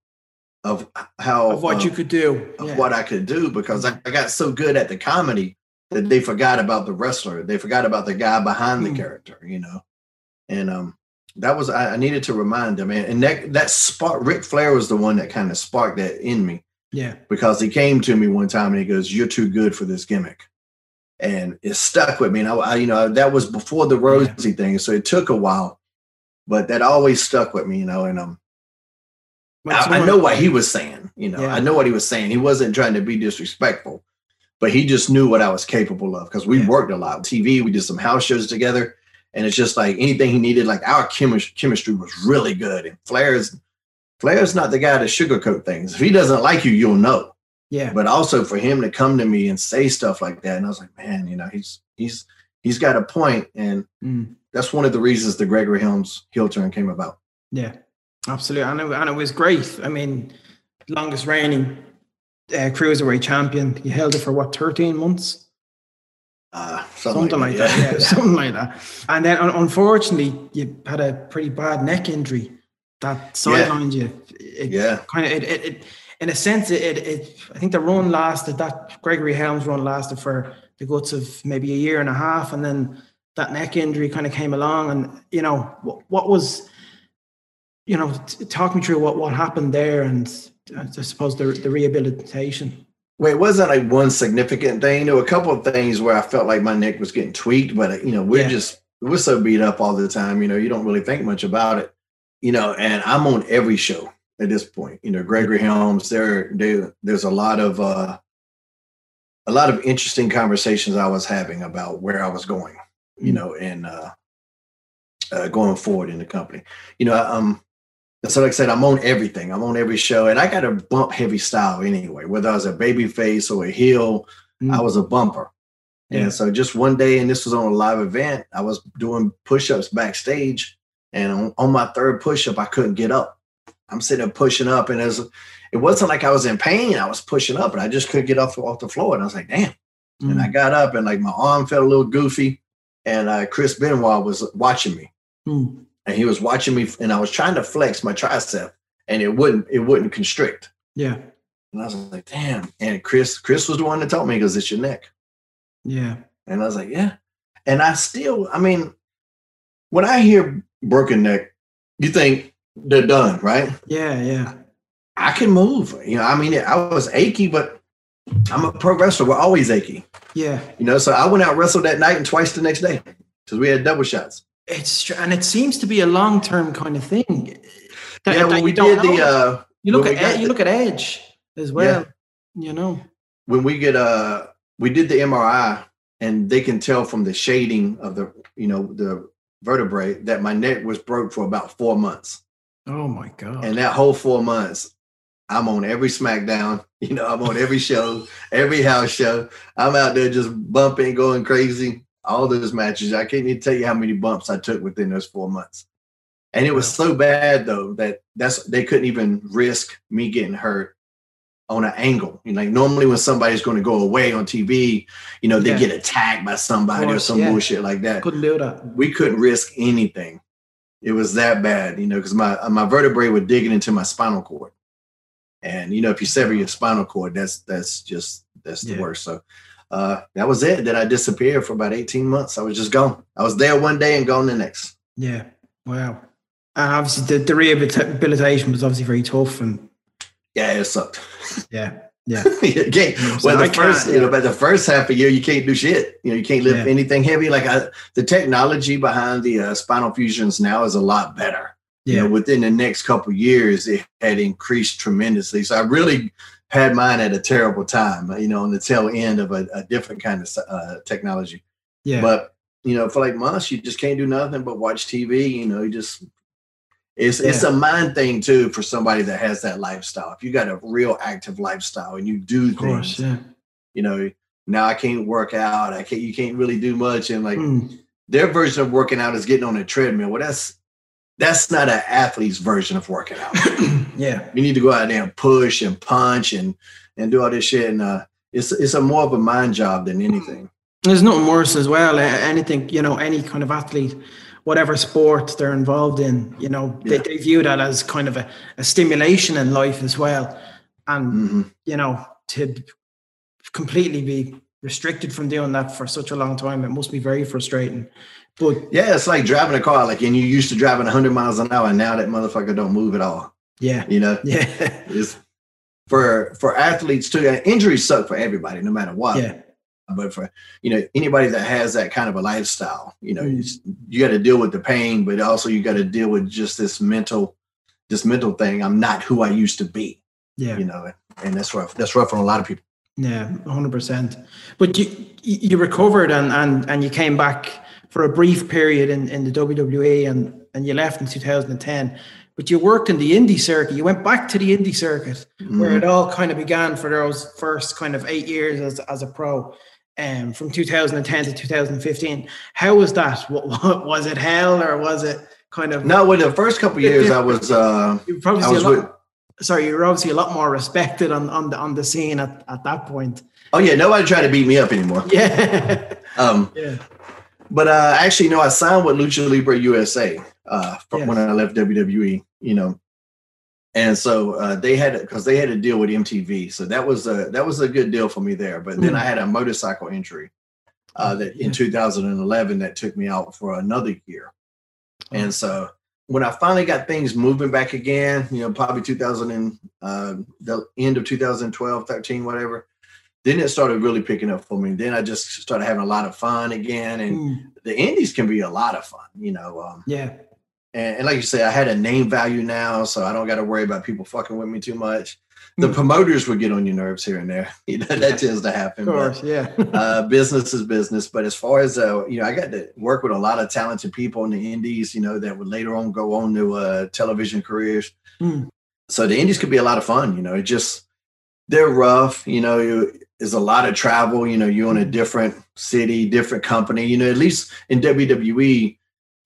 of how of what uh, you could do. of Yeah. what I could do because I, I got so good at the comedy that they forgot about the wrestler. They forgot about the guy behind the Mm. character, you know. And um that was I, I needed to remind them. And, and that that spark Ric Flair was the one that kind of sparked that in me yeah, because he came to me one time and he goes, You're too good for this gimmick. And it stuck with me. And I, I you know, that was before the Rosey thing. So it took a while, but that always stuck with me, you know. And um I, I know what he was saying. You know, Yeah. I know what he was saying. He wasn't trying to be disrespectful, but he just knew what I was capable of because we Yeah. worked a lot. TV, we did some house shows together, and it's just like anything he needed. Like our chemistry, chemistry was really good. And Flair's Flair's not the guy to sugarcoat things. If he doesn't like you, you'll know. Yeah, But also for him to come to me and say stuff like that, and I was like, man, you know, he's he's he's got a point, and Mm. that's one of the reasons the Gregory Helms heel turn came about. yeah, absolutely. And it, and it was great. I mean, longest reigning uh, cruiserweight champion. He held it for what, thirteen months? Uh, Something, like that. Yeah, <laughs> something like that. And then, un- unfortunately, you had a pretty bad neck injury that sidelined you. It, yeah. kind of it, it, it in a sense it, it, it I think the run lasted that Gregory Helms run lasted for the guts of maybe a year and a half and then that neck injury kind of came along and you know what, what was you know t- talk me through what what happened there and I suppose the the rehabilitation Well, it wasn't like one significant thing. There were a couple of things where I felt like my neck was getting tweaked, but you know, we're Yeah. just we're so beat up all the time. You know, you don't really think much about it. You know, and I'm on every show at this point. You know, Gregory Helms. There, there there's a lot of uh, a lot of interesting conversations I was having about where I was going. You Mm. know, and uh, uh, going forward in the company. You know, um, so like I said, I'm on everything. I'm on every show, and I got a bump heavy style anyway. Whether I was a baby face or a heel, Mm. I was a bumper. Yeah. And so just one day, and this was on a live event, I was doing push-ups backstage, And on, on my third push up, I couldn't get up. I'm sitting there pushing up, and as it wasn't like I was in pain. I was pushing up, and I just couldn't get off off the floor. And I was like, damn. Mm. And I got up, and like my arm felt a little goofy. And uh, Chris Benoit was watching me, mm. and he was watching me, and I was trying to flex my tricep, and it wouldn't it wouldn't constrict. Yeah. And I was like, damn. And Chris Chris was the one that told me because it's your neck. Yeah. And I was like, yeah. And I still, I mean, when I hear broken neck, you think they're done, right? Yeah, yeah. I can move. You know, I mean, I was achy, but I'm a pro wrestler. We're always achy. Yeah. You know, so I went out wrestled that night and twice the next day because we had double shots. It's and it seems to be a long term kind of thing. That, yeah, when we did the uh, you look at Ed, you look at Edge as well. Yeah. You know, when we get uh we did the MRI and they can tell from the shading of the you know the vertebrae that my neck was broke for about four months. Oh my god! And that whole four months, I'm on every SmackDown. <laughs> You know, I'm on every show, every house show. I'm out there just bumping, going crazy. All those matches. I can't even tell you how many bumps I took within those four months. And it was so bad though that that's they couldn't even risk me getting hurt on an angle. You know, like normally when somebody's going to go away on TV, you know, they yeah. get attacked by somebody course, or some yeah. bullshit like that. Couldn't do that. We couldn't risk anything. It was that bad, you know, because my my vertebrae were digging into my spinal cord. And you know, if you sever your spinal cord, that's that's just that's the yeah. worst. So uh, that was it. Then I disappeared for about 18 months. I was just gone. I was there one day and gone the next. Yeah. Wow. And obviously the, the rehabilitation was obviously very tough and yeah, it sucked. Yeah. <laughs> Yeah. you can't, well, the first, you know, but the first half a year, you can't do shit. You know, you can't lift yeah. anything heavy. Like I, the technology behind the uh, spinal fusions now is a lot better. Yeah. You know, within the next couple years, it had increased tremendously. So I really had mine at a terrible time, you know, on the tail end of a, a different kind of uh, technology. Yeah. But, you know, for like months, you just can't do nothing but watch TV. You know, you just it's yeah. it's a mind thing too for somebody that has that lifestyle. If you got a real active lifestyle and you do course, things, yeah. you know, now I can't work out. I can't. You can't really do much, and like mm. their version of working out is getting on a treadmill. Well, that's that's not an athlete's version of working out. <coughs> yeah, you need to go out there and push and punch and and do all this shit. And uh, it's it's a more of a mind job than anything. There's nothing worse as well. Anything you know, any kind of athlete whatever sport they're involved in, you know, yeah. they, they, view that as kind of a, a stimulation in life as well. And, mm-hmm. you know, to completely be restricted from doing that for such a long time, it must be very frustrating. But yeah, it's like driving a car, like, and you used to driving 100 miles an hour, and now that motherfucker don't move at all. Yeah. You know? Yeah. <laughs> it's for, for athletes too. Injuries suck for everybody, no matter what. Yeah but for you know anybody that has that kind of a lifestyle you know you, you got to deal with the pain but also you got to deal with just this mental this mental thing i'm not who i used to be. Yeah. You know and that's rough that's rough on a lot of people. Yeah 100% but you you recovered and and and you came back for a brief period in in the wwe and and you left in 2010 but you worked in the indie circuit. You went back to the indie circuit mm-hmm. where it all kind of began for those first kind of eight years as, as a pro um, from 2010 to 2015. How was that? What, <laughs> what, was it hell or was it kind of? No, well, the first couple years I was. Uh, <laughs> you probably I was lot, with, sorry, you were obviously a lot more respected on, on the on the scene at, at that point. Oh yeah, nobody tried to beat me up anymore. <laughs> Yeah. um, yeah. But uh, actually, no, I signed with Lucha Libre USA uh, yes. when I left WWE. You know, and so uh, they had because they had to deal with MTV, so that was a that was a good deal for me there. But then mm. I had a motorcycle injury uh, that in 2011 that took me out for another year, and so when I finally got things moving back again, you know, probably 2000 and uh, the end of 2012, 13, whatever. Then it started really picking up for me. Then I just started having a lot of fun again, and mm. the indies can be a lot of fun, you know. Um, yeah and, and, like you say, I had a name value now, so I don't got to worry about people fucking with me too much. The hmm. promoters would get on your nerves here and there. <laughs> You know, that tends to happen. Of course, but, yeah. <laughs> uh, business is business. But as far as uh, you know, I got to work with a lot of talented people in the indies. You know, that would later on go on to uh, television careers. Mm. So the indies could be a lot of fun. You know, it just they're rough. You know, you, there's a lot of travel. You know, you're in a hmm. different city, different company. You know, at least in WWE,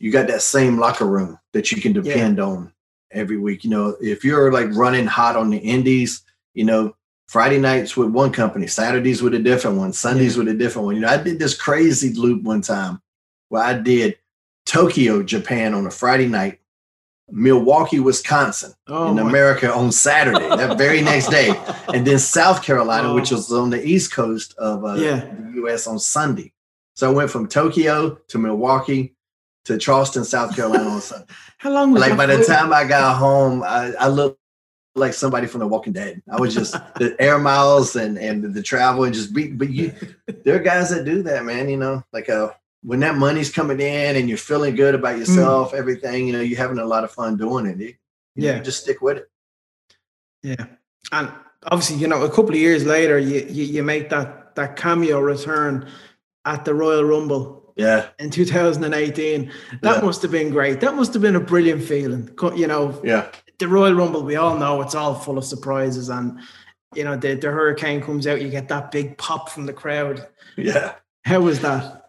you got that same locker room that you can depend yeah. on every week. You know, if you're like running hot on the indies, you know, Friday nights with one company, Saturdays with a different one, Sundays yeah. with a different one. You know, I did this crazy loop one time where I did Tokyo, Japan on a Friday night, Milwaukee, Wisconsin oh in America on Saturday, that very next day, <laughs> and then South Carolina, oh. which was on the east coast of uh, yeah. the US on Sunday. So I went from Tokyo to Milwaukee to Charleston, South Carolina on Sunday. <laughs> How long was like by the time I got home, I, I looked like somebody from The Walking Dead. I was just <laughs> the air miles and and the travel and just be. But you, <laughs> there are guys that do that, man. You know, like uh, when that money's coming in and you're feeling good about mm. yourself, mm. everything. You know, you're having a lot of fun doing it. You, yeah, know, just stick with it. Yeah, and obviously, you know, a couple of years later, you you, you make that that cameo return at the Royal Rumble yeah. In 2018. That yeah. must have been great. That must have been a brilliant feeling. You know, yeah. The Royal Rumble, we all know it's all full of surprises. And, you know, the, the hurricane comes out, you get that big pop from the crowd. Yeah. How was that?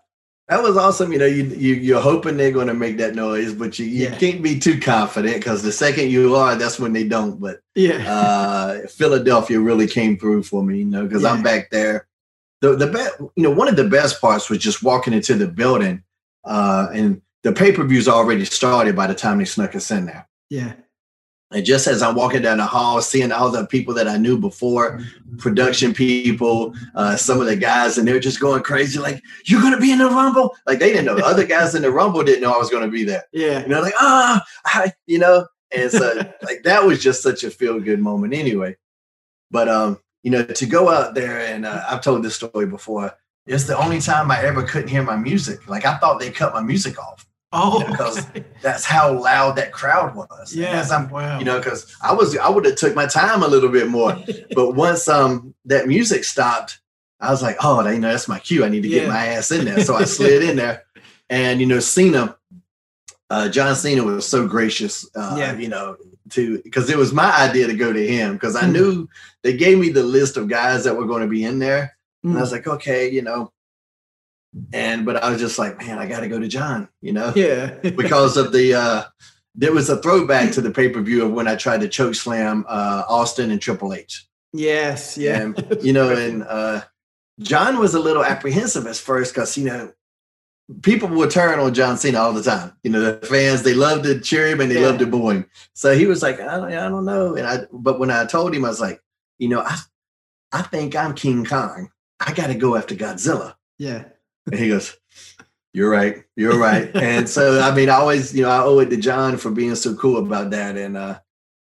That was awesome. You know, you, you you're hoping they're going to make that noise, but you, you yeah. can't be too confident because the second you are, that's when they don't. But yeah, uh, Philadelphia really came through for me, you know, because yeah. I'm back there the the best you know one of the best parts was just walking into the building uh and the pay-per-view's already started by the time they snuck us in there yeah and just as I'm walking down the hall, seeing all the people that I knew before, production people, uh, some of the guys, and they're just going crazy, like, you're going to be in the Rumble? Like, they didn't know. The other guys in the Rumble didn't know I was going to be there. Yeah. You know, like, ah, oh, you know, and so, like, that was just such a feel good moment anyway. But, um, you know, to go out there and uh, I've told this story before. It's the only time I ever couldn't hear my music. Like I thought they cut my music off. Oh, <laughs> because okay. that's how loud that crowd was. Yeah, I'm, wow. You know, because I was I would have took my time a little bit more, <laughs> but once um that music stopped, I was like, oh, you know, that's my cue. I need to yeah. get my ass in there. So I <laughs> slid in there, and you know, Cena, uh, John Cena was so gracious. Uh, yeah. You know, to because it was my idea to go to him because I mm. knew they gave me the list of guys that were going to be in there, mm. and I mm. was like, okay, you know. And but I was just like, man, I got to go to John, you know, yeah, <laughs> because of the uh there was a throwback to the pay per view of when I tried to choke slam uh Austin and Triple H. Yes, yeah, and, <laughs> you know, and uh John was a little apprehensive at first because you know people would turn on John Cena all the time. You know, the fans they loved to cheer him and they yeah. loved to boo him. So he was like, I don't, I don't know. And I, but when I told him, I was like, you know, I, I think I'm King Kong. I got to go after Godzilla. Yeah. And he goes, you're right. You're right. <laughs> and so, I mean, I always, you know, I owe it to John for being so cool about that. And uh,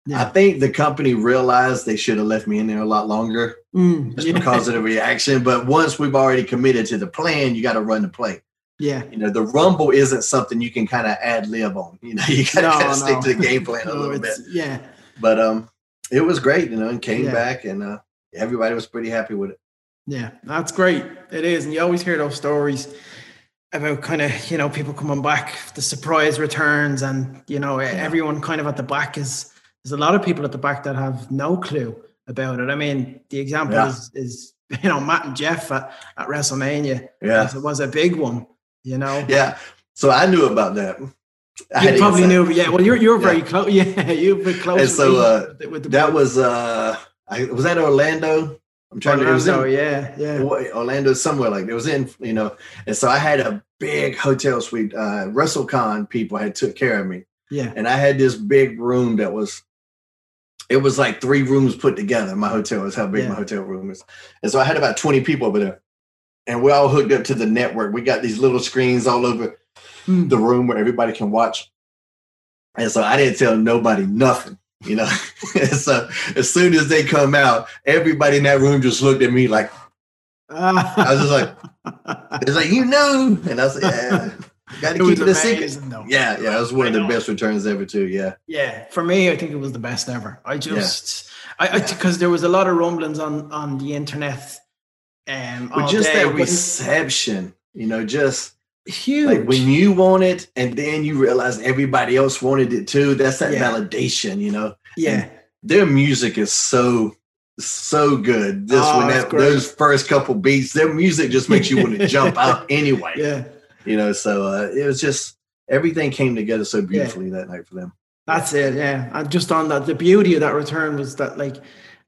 yeah. I think the company realized they should have left me in there a lot longer mm, just yeah. because of the reaction. But once we've already committed to the plan, you got to run the play. Yeah. You know, the rumble isn't something you can kind of ad lib on. You know, <laughs> you gotta no, no. stick to the game plan a little bit. Yeah. But um it was great, you know, and came yeah. back and uh everybody was pretty happy with it. Yeah, that's great. It is. And you always hear those stories about kind of, you know, people coming back, the surprise returns, and you know, yeah. everyone kind of at the back is there's a lot of people at the back that have no clue about it. I mean, the example yeah. is is <laughs> you know Matt and Jeff at, at WrestleMania. Yeah, it was a big one you know? Yeah. So I knew about that. I you probably knew, yeah. Well, you're you're very close. Yeah, <laughs> you've been close. And so uh, with the that was uh, I, was that Orlando. I'm trying Orlando, to. In, yeah, yeah. Orlando, somewhere like it was in, you know. And so I had a big hotel suite. Uh, WrestleCon people had took care of me. Yeah. And I had this big room that was. It was like three rooms put together. My hotel is how big yeah. my hotel room is, and so I had about 20 people over there and we're all hooked up to the network. We got these little screens all over mm. the room where everybody can watch. And so I didn't tell nobody nothing, you know. <laughs> so as soon as they come out, everybody in that room just looked at me like I was just like, <laughs> it's like you know, and I was like, yeah. Got to keep it a secret. Though. Yeah, yeah, it was one of the best returns ever, too. Yeah, yeah. For me, I think it was the best ever. I just, yeah. I, because there was a lot of rumblings on on the internet um, but just day, that reception, you know, just huge. Like when you want it, and then you realize everybody else wanted it too. That's that yeah. validation, you know. Yeah, and their music is so so good. This oh, when that those first couple beats, their music just makes you want to <laughs> jump out anyway. Yeah, you know. So uh, it was just everything came together so beautifully yeah. that night for them. That's it, yeah. And just on that, the beauty of that return was that like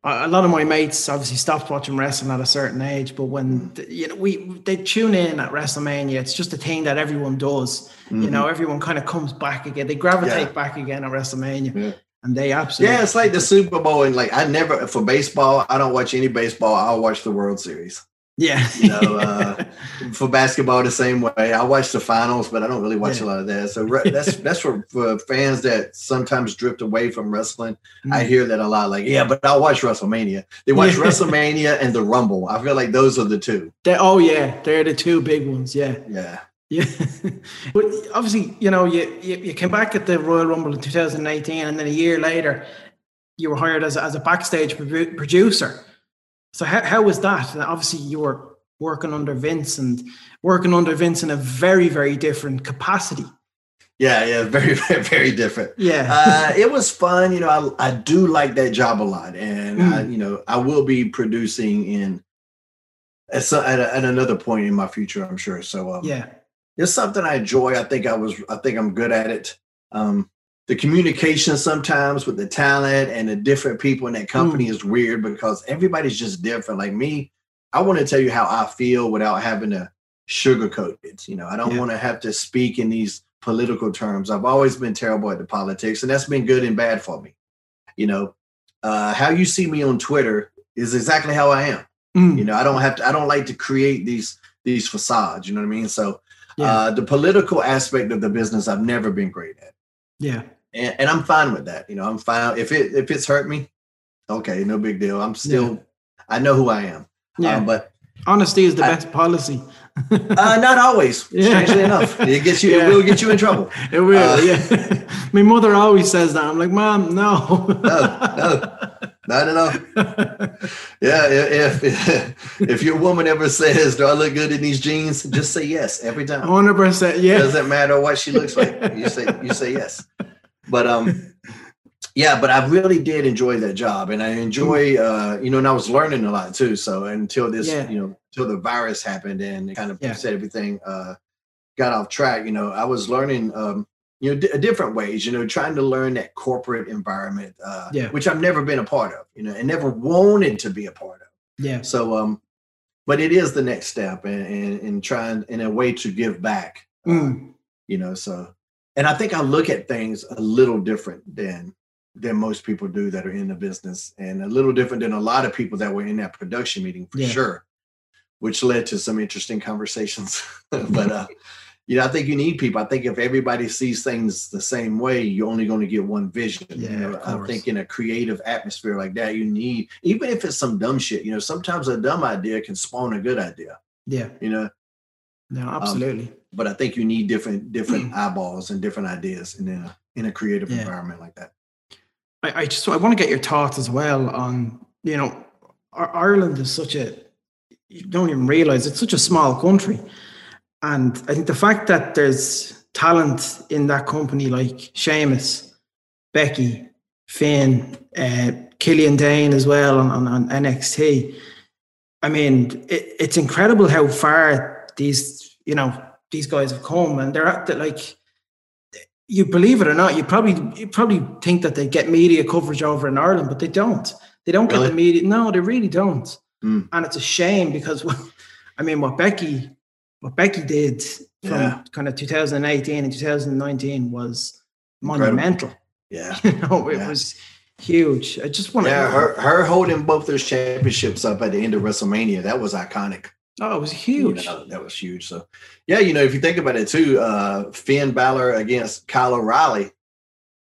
a lot of my mates obviously stopped watching wrestling at a certain age, but when you know we they tune in at WrestleMania, it's just a thing that everyone does. Mm-hmm. You know, mm-hmm. everyone kind of comes back again. They gravitate yeah. back again at WrestleMania. Yeah. And they absolutely Yeah, it's like the Super Bowl and like I never for baseball, I don't watch any baseball. I'll watch the World Series. Yeah. <laughs> you know, <laughs> uh, for basketball the same way. I watch the finals, but I don't really watch yeah. a lot of that. So re- that's <laughs> that's for, for fans that sometimes drift away from wrestling. Mm-hmm. I hear that a lot. Like, yeah, but I'll watch WrestleMania. They watch. WrestleMania and the Rumble. I feel like those are the two. They're, oh yeah, they're the two big ones. Yeah. Yeah. Yeah, but obviously, you know, you, you, you came back at the Royal Rumble in 2018, and then a year later, you were hired as a, as a backstage producer. So how, how was that? obviously, you were working under Vince and working under Vince in a very, very different capacity. Yeah, yeah, very, <laughs> very, very different. Yeah, uh, it was fun. You know, I, I do like that job a lot, and mm. I, you know, I will be producing in at, some, at, a, at, another point in my future, I'm sure. So, um, yeah, it's something I enjoy. I think I was, I think I'm good at it. Um, the communication sometimes with the talent and the different people in that company mm. is weird because everybody's just different. Like me, I want to tell you how I feel without having to sugarcoat it. You know, I don't yeah. want to have to speak in these political terms. I've always been terrible at the politics, and that's been good and bad for me. You know, uh, how you see me on Twitter is exactly how I am. Mm. You know, I don't have to. I don't like to create these these facades. You know what I mean? So, yeah. uh, the political aspect of the business, I've never been great at. Yeah and, and I'm fine with that. You know, I'm fine if it if it's hurt me. Okay, no big deal. I'm still, yeah. I know who I am. Yeah, um, but honesty is the I, best policy. uh, not always. <laughs> Strangely enough, it gets you. Yeah. It will get you in trouble. <laughs> It will. Uh, yeah. <laughs> My mother always says that. I'm like, Mom, no. no, no. Not at all. yeah, if, if if your woman ever says, "Do I look good in these jeans?" Just say yes every time. Hundred percent. Yeah. Doesn't matter what she looks like. You say you say yes. But um, <laughs> yeah, but I really did enjoy that job, and I enjoy uh, you know, and I was learning a lot too. So until this, yeah. you know, until the virus happened and it kind of yeah. set everything uh got off track, you know, I was learning um you know, d- different ways, you know, trying to learn that corporate environment, uh, yeah. which I've never been a part of, you know, and never wanted to be a part of. Yeah. So, um, but it is the next step and, and, and trying in a way to give back, mm. you know, so and I think I look at things a little different than than most people do that are in the business, and a little different than a lot of people that were in that production meeting for yeah. sure, which led to some interesting conversations. <laughs> but uh, you know, I think you need people. I think if everybody sees things the same way, you're only going to get one vision. Yeah, you know, I think in a creative atmosphere like that, you need even if it's some dumb shit. You know, sometimes a dumb idea can spawn a good idea. Yeah, you know. No, absolutely. Um, but I think you need different different eyeballs and different ideas in a in a creative yeah. environment like that. I, I just I want to get your thoughts as well on you know Ireland is such a you don't even realize it's such a small country, and I think the fact that there's talent in that company like Sheamus, Becky, Finn, uh, Killian Dain as well on, on, on NXT. I mean, it, it's incredible how far these you know these guys have come and they're at the, like you believe it or not, you probably you probably think that they get media coverage over in Ireland, but they don't. They don't really? get the media. No, they really don't. Mm. And it's a shame because, <laughs> I mean, what Becky, what Becky did from yeah. kind of 2018 and 2019 was Incredible. monumental. Yeah, <laughs> you know, it yeah. was huge. I just want to. Yeah, her her holding both those championships up at the end of WrestleMania that was iconic. Oh, it was huge. You know, that was huge. So, yeah, you know, if you think about it too, uh, Finn Balor against Kyle O'Reilly.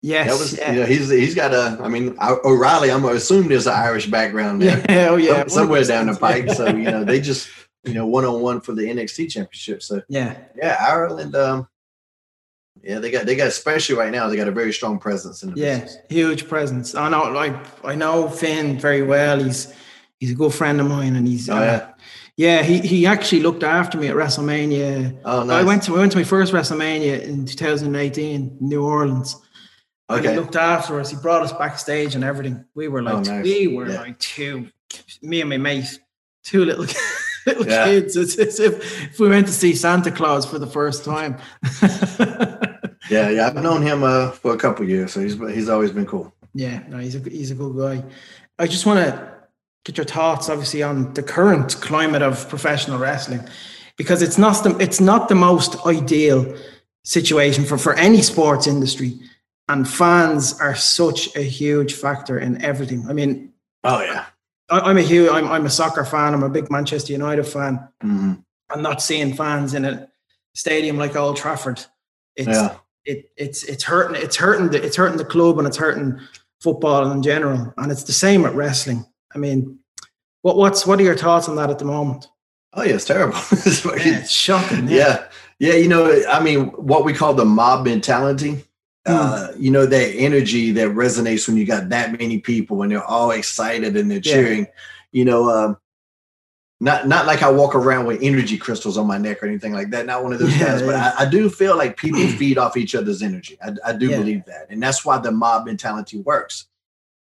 Yes, that was. Yeah. You know, he's he's got a. I mean, O'Reilly. I'm assuming there's an Irish background there. Yeah, <laughs> oh yeah, somewhere down the pike. So you know, they <laughs> just you know one on one for the NXT championship. So yeah, yeah, Ireland. Um, yeah, they got they got especially right now. They got a very strong presence in the yeah, business. huge presence. I know, like I know Finn very well. He's he's a good friend of mine, and he's oh, uh, yeah yeah, he, he actually looked after me at WrestleMania. Oh, nice. I went to I went to my first WrestleMania in 2018, New Orleans. Okay. he looked after us. He brought us backstage and everything. We were like, oh, nice. we were yeah. like two, me and my mate, two little <laughs> little yeah. kids. It's as if, if we went to see Santa Claus for the first time. <laughs> Yeah, yeah. I've known him uh, for a couple years, so he's he's always been cool. Yeah, no, he's a he's a good guy. I just want to get your thoughts, obviously, on the current climate of professional wrestling, because it's not the it's not the most ideal situation for for any sports industry, and fans are such a huge factor in everything. I mean, oh yeah, I, am a huge I'm I'm a soccer fan. I'm a big Manchester United fan. Mm-hmm. I'm not seeing fans in a stadium like Old Trafford. It's yeah. it it's it's hurting it's hurting the, it's hurting the club and it's hurting football in general. And it's the same with wrestling. I mean, what what's what are your thoughts on that at the moment? Oh yeah, it's terrible. <laughs> it's, yeah, it's shocking. Yeah. yeah. yeah, You know, I mean, what we call the mob mentality. Mm. Uh, you know that energy that resonates when you got that many people and they're all excited and they're cheering. Yeah. You know, um, not not like I walk around with energy crystals on my neck or anything like that. Not one of those yeah, guys, but I, I, do feel like people <clears throat> feed off each other's energy. I, I do believe that, and that's why the mob mentality works.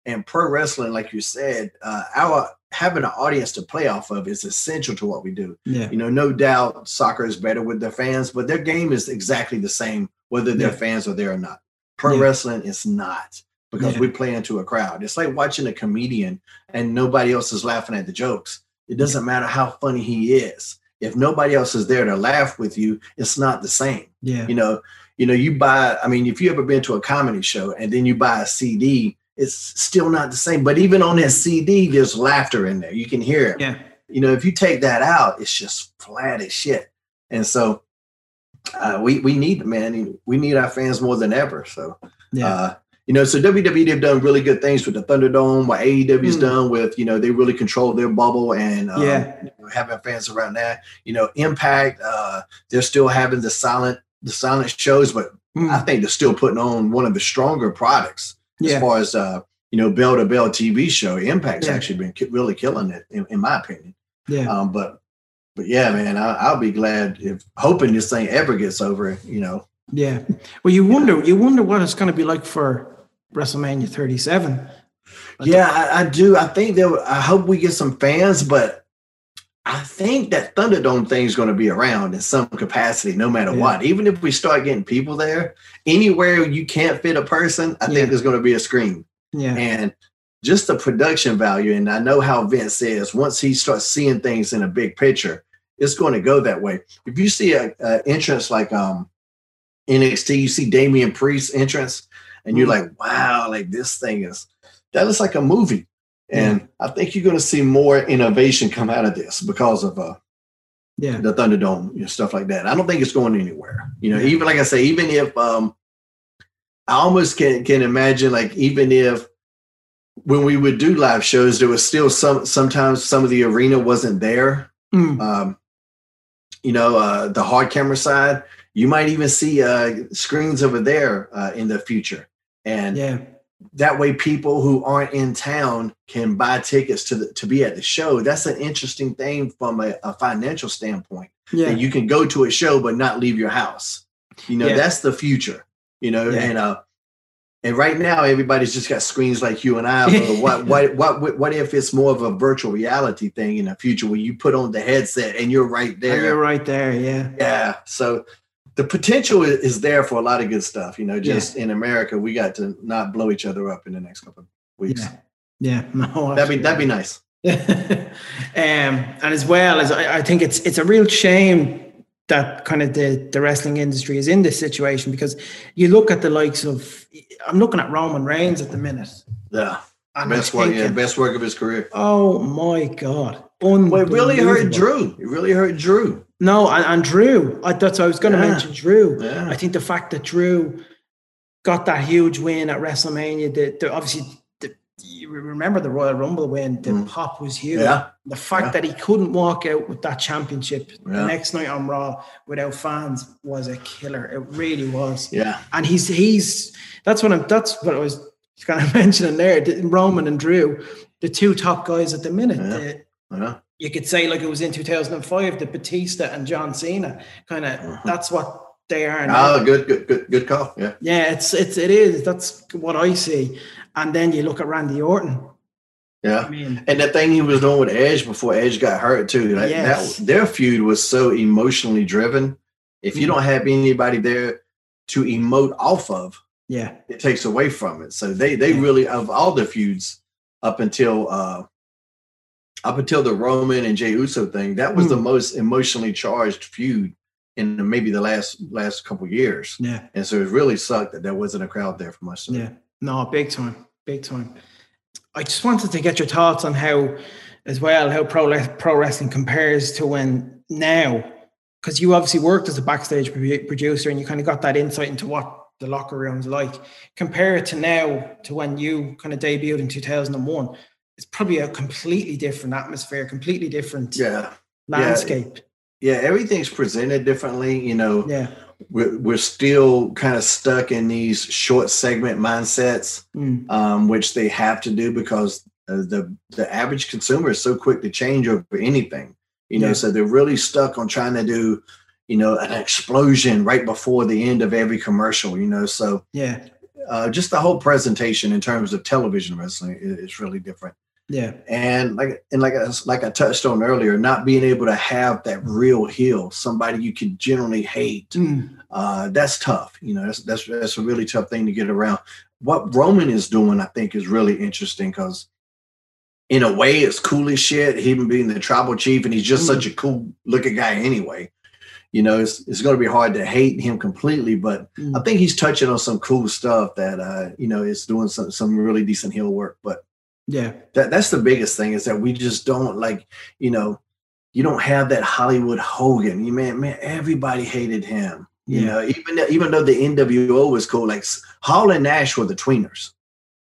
And pro wrestling, like you said, uh, our having an audience to play off of is essential to what we do. Yeah. You know, no doubt soccer is better with their fans, but their game is exactly the same whether their yeah. fans are there or not. Pro wrestling is not because we play into a crowd. It's like watching a comedian and nobody else is laughing at the jokes it doesn't matter how funny he is. If nobody else is there to laugh with you, it's not the same. Yeah. You know, you know, you buy, I mean, if you ever been to a comedy show and then you buy a CD, it's still not the same. But even on that CD, there's laughter in there. You can hear it. Yeah. You know, if you take that out, it's just flat as shit. And so uh, we we need man, we need our fans more than ever. So yeah. Uh, you know, so WWE they've done really good things with the Thunderdome. What AEW's mm. done with, you know, they really control their bubble and um, yeah, you know, having fans around that. You know, Impact, uh, they're still having the silent the silent shows, but mm. I think they're still putting on one of the stronger products yeah. as far as uh, you know, bell to bell TV show. Impact's yeah. actually been ki- really killing it, in, in my opinion. Yeah. Um, but but yeah, man, I, will be glad if hoping this thing ever gets over. You know. Yeah. Well, you wonder you wonder what it's going to be like for WrestleMania 37. Yeah, I, I, do. I think that I hope we get some fans, but I think that Thunderdome thing is going to be around in some capacity, no matter yeah. what. Even if we start getting people there, anywhere you can't fit a person, I yeah. think there's going to be a screen. Yeah, and just the production value, and I know how Vince says once he starts seeing things in a big picture, it's going to go that way. If you see a, a entrance like um NXT, you see Damian Priest entrance and you're mm-hmm. like, wow, like this thing is that looks like a movie. And yeah. I think you're going to see more innovation come out of this because of uh, yeah, the Thunderdome and stuff like that. I don't think it's going anywhere. You know, yeah. even like I say, even if um, I almost can can imagine like even if when we would do live shows, there was still some sometimes some of the arena wasn't there. Mm. Um, you know, uh, the hard camera side. You might even see uh, screens over there uh, in the future. And yeah. That way people who aren't in town can buy tickets to the, to be at the show. That's an interesting thing from a, a financial standpoint. Yeah. you can go to a show but not leave your house. You know, yeah. that's the future. You know, yeah. and uh and right now everybody's just got screens like you and I. <laughs> what, what what what if it's more of a virtual reality thing in the future where you put on the headset and you're right there. you're right there, yeah. Yeah. So the potential is there for a lot of good stuff. You know, just yeah. in America, we got to not blow each other up in the next couple of weeks. Yeah, yeah, <laughs> no, that'd be that'd be nice. <laughs> um, and as well as I, I, think it's it's a real shame that kind of the the wrestling industry is in this situation because you look at the likes of I'm looking at Roman Reigns at the minute. Yeah. And best work, thinking, yeah, best work of his career. Oh my god! Well, it really hurt Drew. It really hurt Drew. No, and, and Drew. I, that's I was going to yeah. mention. Drew. Yeah. I think the fact that Drew got that huge win at WrestleMania, the, the obviously the, you remember the Royal Rumble win. The mm. pop was huge. Yeah. The fact that he couldn't walk out with that championship the next night on Raw without fans was a killer. It really was. Yeah. And he's he's that's what I'm. That's what I was kind of <laughs> mentioning there. Roman and Drew, the two top guys at the minute. The, yeah you could say like it was in 2005 the Batista and John Cena kind of uh-huh. that's what they are now. Oh, good, good, good, good call. Yeah. Yeah, it's it's it is. That's what I see. And then you look at Randy Orton. Yeah. I mean, and the thing he was doing with Edge before Edge got hurt too. That, yes. that their feud was so emotionally driven. If you mm. don't have anybody there to emote off of, Yeah. it takes away from it. So they they Yeah. really of all the feuds up until uh up until the Roman and Jey Uso thing, that was the Mm. most emotionally charged feud in maybe the last last couple years. Yeah. And so it really sucked that there wasn't a crowd there for much. Yeah. No, big time. Big time. I just wanted to get your thoughts on how, as well, how pro, pro wrestling compares to when now, because you obviously worked as a backstage producer and you kind of got that insight into what the locker room's like. Compare it to now to when you kind of debuted in 2001. It's probably a completely different atmosphere, completely different Yeah. landscape. Yeah, yeah, everything's presented differently. You know, Yeah. we're, we're still kind of stuck in these short segment mindsets, Mm. um, which they have to do because uh, the the average consumer is so quick to change over anything. You know, Yeah. so they're really stuck on trying to do, you know, an explosion right before the end of every commercial. You know, so Yeah. uh, just the whole presentation in terms of television wrestling is, is really different. Yeah. and like and like I, like I touched on earlier, not being able to have that real heel, somebody you can generally hate, Mm. uh, that's tough. You know, that's that's that's a really tough thing to get around. What Roman is doing, I think, is really interesting because, in a way, it's cool as shit. Him being the tribal chief, and he's just Mm. such a cool looking guy anyway. You know, it's it's going to be hard to hate him completely, but Mm. I think he's touching on some cool stuff that uh, you know is doing some some really decent heel work. But Yeah. that that's the biggest thing is that we just don't like you know you don't have that hollywood hogan you man man everybody hated him you Yeah. know even though- even though the nwo was cool like hall and nash were the tweeners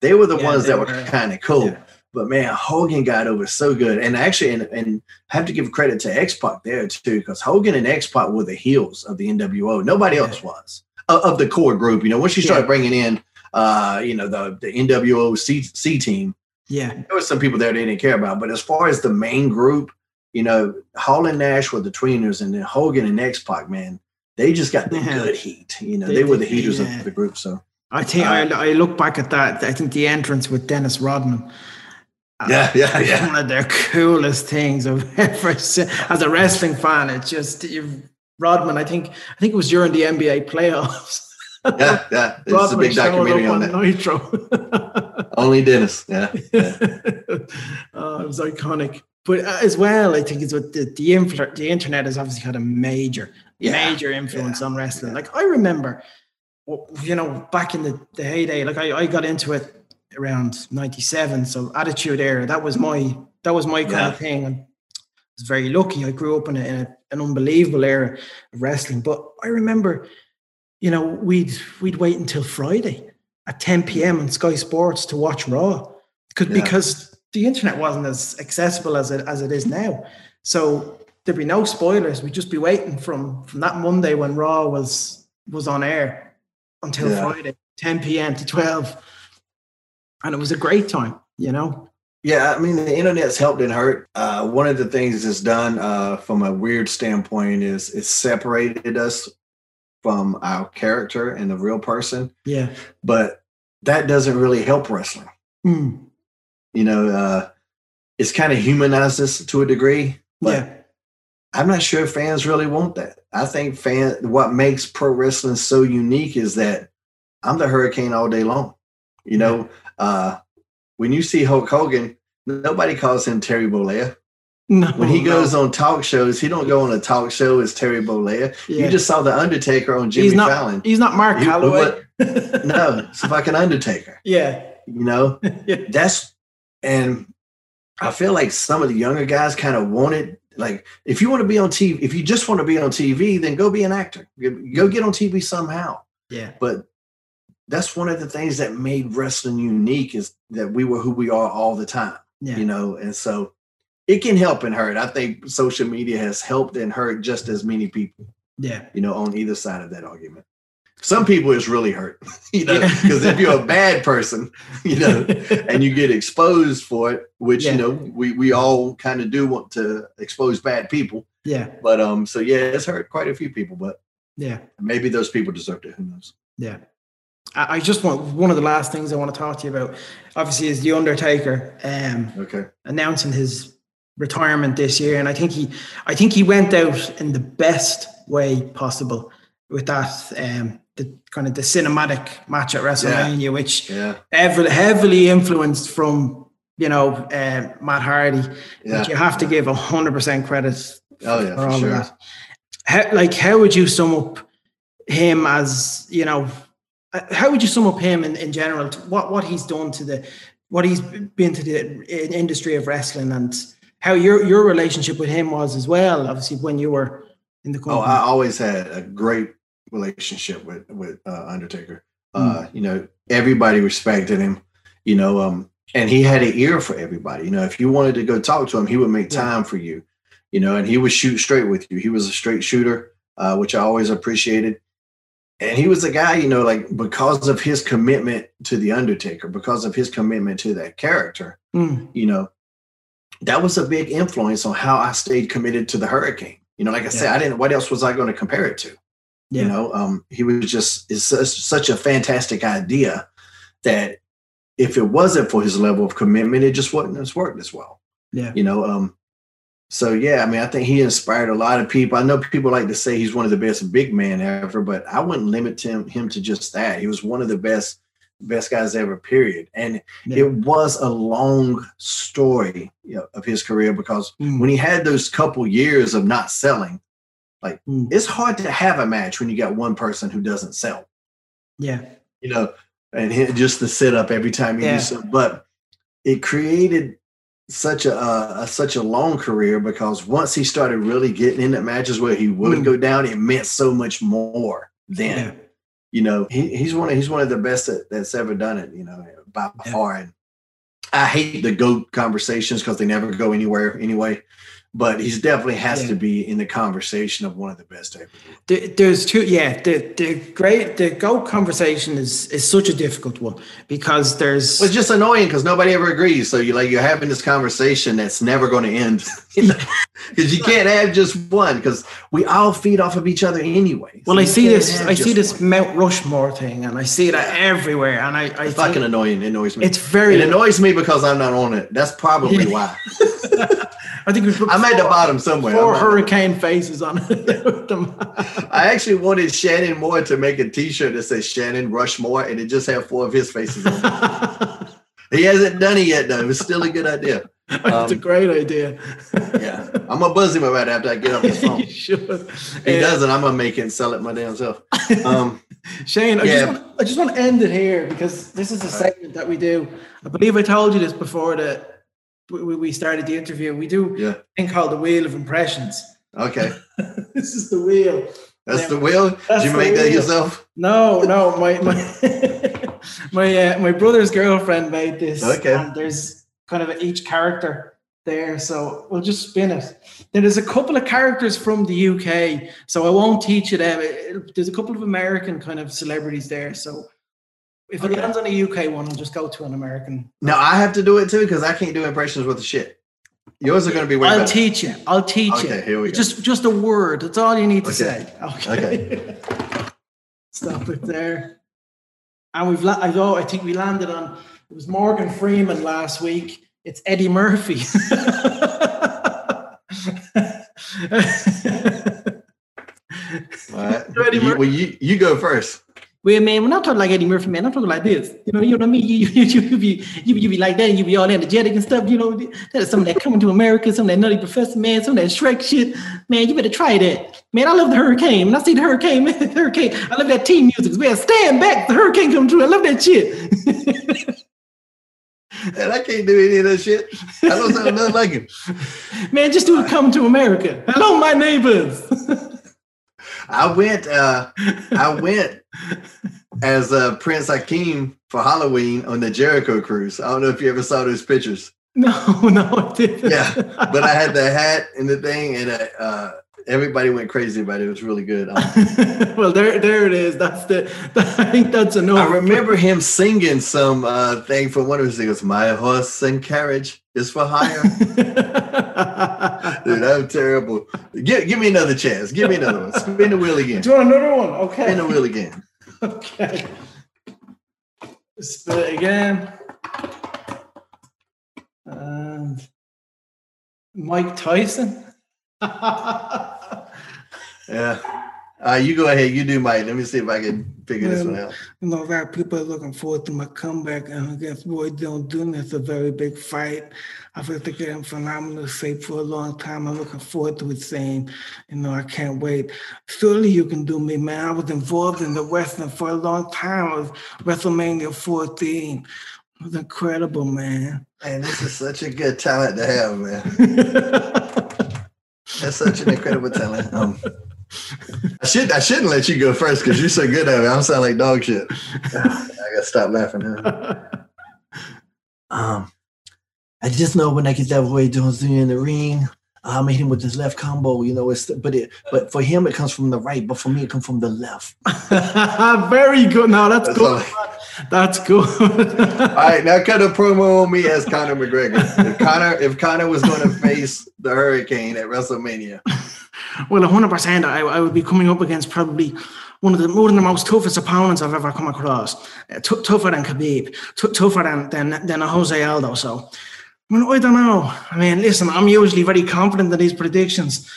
they were the Yeah, ones that were were. kind of cool Yeah. but man hogan got over so good and actually and, and I have to give credit to x-pac there too because hogan and x-pac were the heels of the nwo nobody else was of, of the core group you know once you started bringing in uh you know the the nwo c, c team Yeah. there were some people there they didn't care about. But as far as the main group, you know, Hall and Nash were the tweeners, and then Hogan and X Pac, man, they just got the Yeah. good heat. You know, They- they, were the heaters yeah. of the group. So I think I, I look back at that. I think the entrance with Dennis Rodman. uh, Yeah, yeah, yeah. One of the coolest things I've <laughs> ever seen. As a wrestling fan, it's just you, Rodman. I think I think it was during the NBA playoffs. Yeah, yeah, <laughs> it's a big documentary on that. Nitro. <laughs> Only Dennis. Yeah, <laughs> oh, it was iconic. But as well, I think it's what the the, influ- the internet has obviously had a major, Yeah, major influence on wrestling. yeah. Like I remember, you know, back in the, the heyday, like I, I got into it around '97, so Attitude Era. That was my that was my kind Yeah. of thing. And I was very lucky. I grew up in, a, in a, an unbelievable era of wrestling. But I remember, you know, we'd we'd wait until Friday at 10 p.m. on Sky Sports to watch Raw, because Yeah. because the internet wasn't as accessible as it as it is now. So there'd be no spoilers. We'd just be waiting from from that Monday when Raw was was on air until Yeah. Friday, 10 p.m. to 12. And it was a great time, you know? yeah. I mean, the internet's helped and hurt. Uh, one of the things it's done uh, from a weird standpoint is it's separated us from our character and the real person, Yeah. but that doesn't really help wrestling. Mm. you know, uh, it's kind of humanized us to a degree, but Yeah. I'm not sure fans really want that. I think fan what makes pro wrestling so unique is that I'm the hurricane all day long. You know, uh, when you see Hulk Hogan, nobody calls him Terry Bollea. No, When he no. goes on talk shows, he don't go on a talk show as Terry Bollea. Yeah. You just saw the Undertaker on Jimmy he's not Fallon. he's not Mark Calaway. <laughs> No, it's a fucking Undertaker. Yeah. You know, <laughs> Yeah. that's and I feel like some of the younger guys kind of wanted like if you want to be on TV, if you just want to be on TV, then go be an actor. Go go get on TV somehow. Yeah. But that's one of the things that made wrestling unique is that we were who we are all the time, Yeah. you know, and so it can help and hurt. I think social media has helped and hurt just as many people, Yeah. you know, on either side of that argument. Some people it's really hurt, <laughs> you know, because if you're a bad <laughs> person, you know, and you get exposed for it, which Yeah. you know we we all kind of do want to expose bad people. yeah. But um, so yeah, it's hurt quite a few people, but Yeah. maybe those people deserved it. Who knows? Yeah. I I just want one of the last things I want to talk to you about, obviously, is the Undertaker um, Okay. announcing his retirement this year, and I think he, I think he went out in the best way possible. with that um, the kind of the cinematic match at WrestleMania, yeah. which yeah. heavily, heavily influenced from you know uh, Matt Hardy. Yeah. You have to give hundred percent credit oh, yeah, for, for all sure. of that. How, like, how would you sum up him as you know? Uh, how would you sum up him in, in general? what what he's done to the what he's been to the industry of wrestling and how your your relationship with him was as well. Obviously, when you were in the company. Oh, I always had a great relationship with with uh, Undertaker. Uh, mm. You know, everybody respected him. You know, um, and he had an ear for everybody. You know, if you wanted to go talk to him, he would make time yeah. for you. You know, and he would shoot straight with you. He was a straight shooter, uh, which I always appreciated. And he was a guy, you know, like because of his commitment to the Undertaker, because of his commitment to that character, mm. you know, that was a big influence on how I stayed committed to the Hurricane. You know, like I yeah. said, I didn't. What else was I going to compare it to? Yeah. You know, um, he was just it's such, such a fantastic idea that if it wasn't for his level of commitment, it just wouldn't have worked as well. Yeah. You know, um, so yeah, I mean, I think he inspired a lot of people. I know people like to say he's one of the best big man ever, but I wouldn't limit him him to just that. He was one of the best best guys ever, period. And yeah. it was a long story you know, of his career because mm. when he had those couple years of not selling, like mm. it's hard to have a match when you got one person who doesn't sell. Yeah. You know, and just the sit up every time you yeah. something. But it created such a, uh, a, such a long career because once he started really getting into matches where he would mm. go down, it meant so much more then. Yeah you know, he, he's one of he's one of the best that, that's ever done it, you know, by yeah. far. And I hate the goat conversations because they never go anywhere anyway but he's definitely has yeah. to be in the conversation of one of the best ever. There's two, yeah. The the great the go conversation is is such a difficult one because there's. Well, it's just annoying because nobody ever agrees. So you like you're having this conversation that's never going to end <laughs> because <laughs> you can't have just one because we all feed off of each other anyway. So well, I see this. I see this one. Mount Rushmore thing, and I see that everywhere. And I, I it's fucking annoying. It annoys me. It's very. It annoys me because I'm not on it. That's probably why. <laughs> I think we I'm at the bottom somewhere. Four hurricane faces on <laughs> it. I actually wanted Shannon Moore to make a T-shirt that says Shannon Rushmore, and it just had four of his faces on it. <laughs> he hasn't done it yet, though. It was still a good idea. <laughs> It's um, a great idea. yeah, I'm gonna buzz him about it after I get off the phone. should. He yeah. doesn't. I'm gonna make it and sell it my damn self. Um, Shane, I, yeah. just want, I just want to end it here because this is a segment that we do. I believe I told you this before that we we started the interview. We do yeah. a thing called the Wheel of Impressions. Okay. <laughs> this is the wheel. That's the wheel. Did you make that yourself? No, no. My my <laughs> my uh, my brother's girlfriend made this. Okay. And there's kind of each character there, so we'll just spin it. Then there's a couple of characters from the UK, so I won't teach you them. There's a couple of American kind of celebrities there, so if it lands on a UK one, I'll just go to an American. No, I have to do it too because I can't do impressions with the shit. Yours are going to be way I'll better. teach you. I'll teach okay, you. Okay, here we go. Just, just a word. That's all you need to okay. say. Okay. okay. <laughs> Stop it there. And we've, la- I know, I think we landed on. It was Morgan Freeman last week. It's Eddie Murphy. <laughs> all right. Eddie Mur- well, you, you go first. Well, man, we're not talking like Eddie Murphy, man. I'm talking like this. You know, you know what I mean? You, you, you, you, be, you, you be like that and you be all energetic and stuff. You know, that is some of that coming to America, some of that nutty professor, man, some of that Shrek shit. Man, you better try that. Man, I love the hurricane. When I see the hurricane, man, <laughs> the hurricane, I love that team music. Man, stand back, the hurricane coming through. I love that shit. <laughs> and I can't do any of that shit. I don't sound nothing like him. <laughs> Man, just do it coming to America. Hello, my neighbors. I went. Uh, I went as uh, Prince Akeem for Halloween on the Jericho cruise. I don't know if you ever saw those pictures. <laughs> No, no, I didn't. Yeah, but I had the hat and the thing, and uh, uh everybody went crazy about it. It was really good. <laughs> Well, there, there it is. That's the. That, <laughs> I think that's enough. I remember him singing some uh, thing from one of his singers. My horse and carriage is for hire. Dude, I'm terrible. Give, give me another chance. Give me another one. Spin the wheel again. Do you want another one? Okay. Spin the wheel again. Okay. Spin it again. And Mike Tyson. <laughs> yeah. Right, you go ahead. You do Mike. Let me see if I can figure this one out. You know, a lot of people are looking forward to my comeback and against Roy Don't Do It's a very big fight. I feel like I'm phenomenal shape for a long time. I'm looking forward to it saying, you know, I can't wait. Surely you can do me, man. I was involved in the wrestling for a long time. I was WrestleMania 14. It was incredible, man. Man, this is such a good talent to have, man. <laughs> That's such an incredible talent. Um, I should I shouldn't let you go first because you're so good at it. I'm sounding like dog shit. I gotta stop laughing. Now. <laughs> Um, I just know when I get that way Jones in the ring, I made him with his left combo. You know, it's but it but for him it comes from the right, but for me it comes from the left. <laughs> Very good. Now that's, that's good. That's good. All right, now cut a promo on me as Conor McGregor. If Conor if Conor was going to face the Hurricane at WrestleMania. <laughs> Well, 100%. I, I would be coming up against probably one of the one of the most toughest opponents I've ever come across. Uh, t- tougher than Khabib, t- tougher than, than than a Jose Aldo. So, I, mean, I don't know. I mean, listen, I'm usually very confident in these predictions.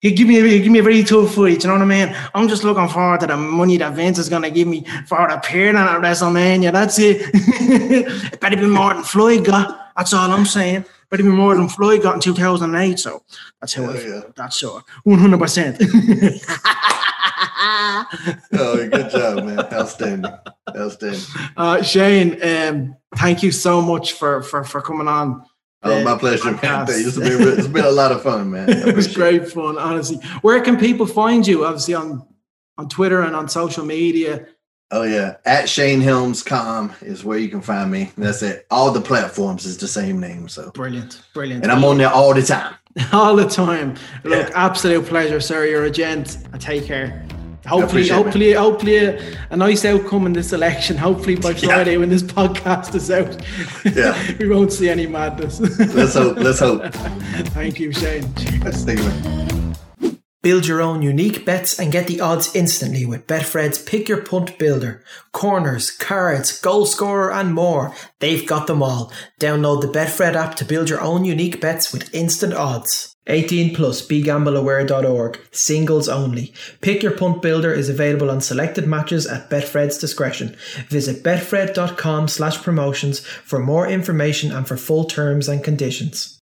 He give me he give me a very tough fight, you know what I mean? I'm just looking forward to the money that Vince is gonna give me for appearing at WrestleMania. That's it. <laughs> it better be more than Floyd got. That's all I'm saying but even more than Floyd got in 2008. So that's how I feel. Yeah. That's sure. 100%. <laughs> <laughs> oh, good job, man. Outstanding. Outstanding. Uh, Shane, um, thank you so much for, for, for coming on. Oh, my pleasure, man. It's been, it's been a lot of fun, man. <laughs> it was great it. fun, honestly. Where can people find you? Obviously on on Twitter and on social media. Oh yeah, at Shane Helms.com is where you can find me. That's it. All the platforms is the same name. So brilliant, brilliant. And I'm on there all the time. <laughs> all the time. Look, yeah. absolute pleasure, sir. You're a gent. I take care. Hopefully, hopefully, hopefully, a, a, nice outcome in this election. Hopefully by Friday yeah. when this podcast is out, yeah, <laughs> we won't see any madness. let's hope. Let's hope. <laughs> Thank you, Shane. Cheers. Thank you. Build your own unique bets and get the odds instantly with Betfred's Pick Your Punt Builder. Corners, cards, goal scorer, and more. They've got them all. Download the Betfred app to build your own unique bets with instant odds. 18 plus begambleaware.org. Singles only. Pick Your Punt Builder is available on selected matches at Betfred's discretion. Visit betfred.com slash promotions for more information and for full terms and conditions.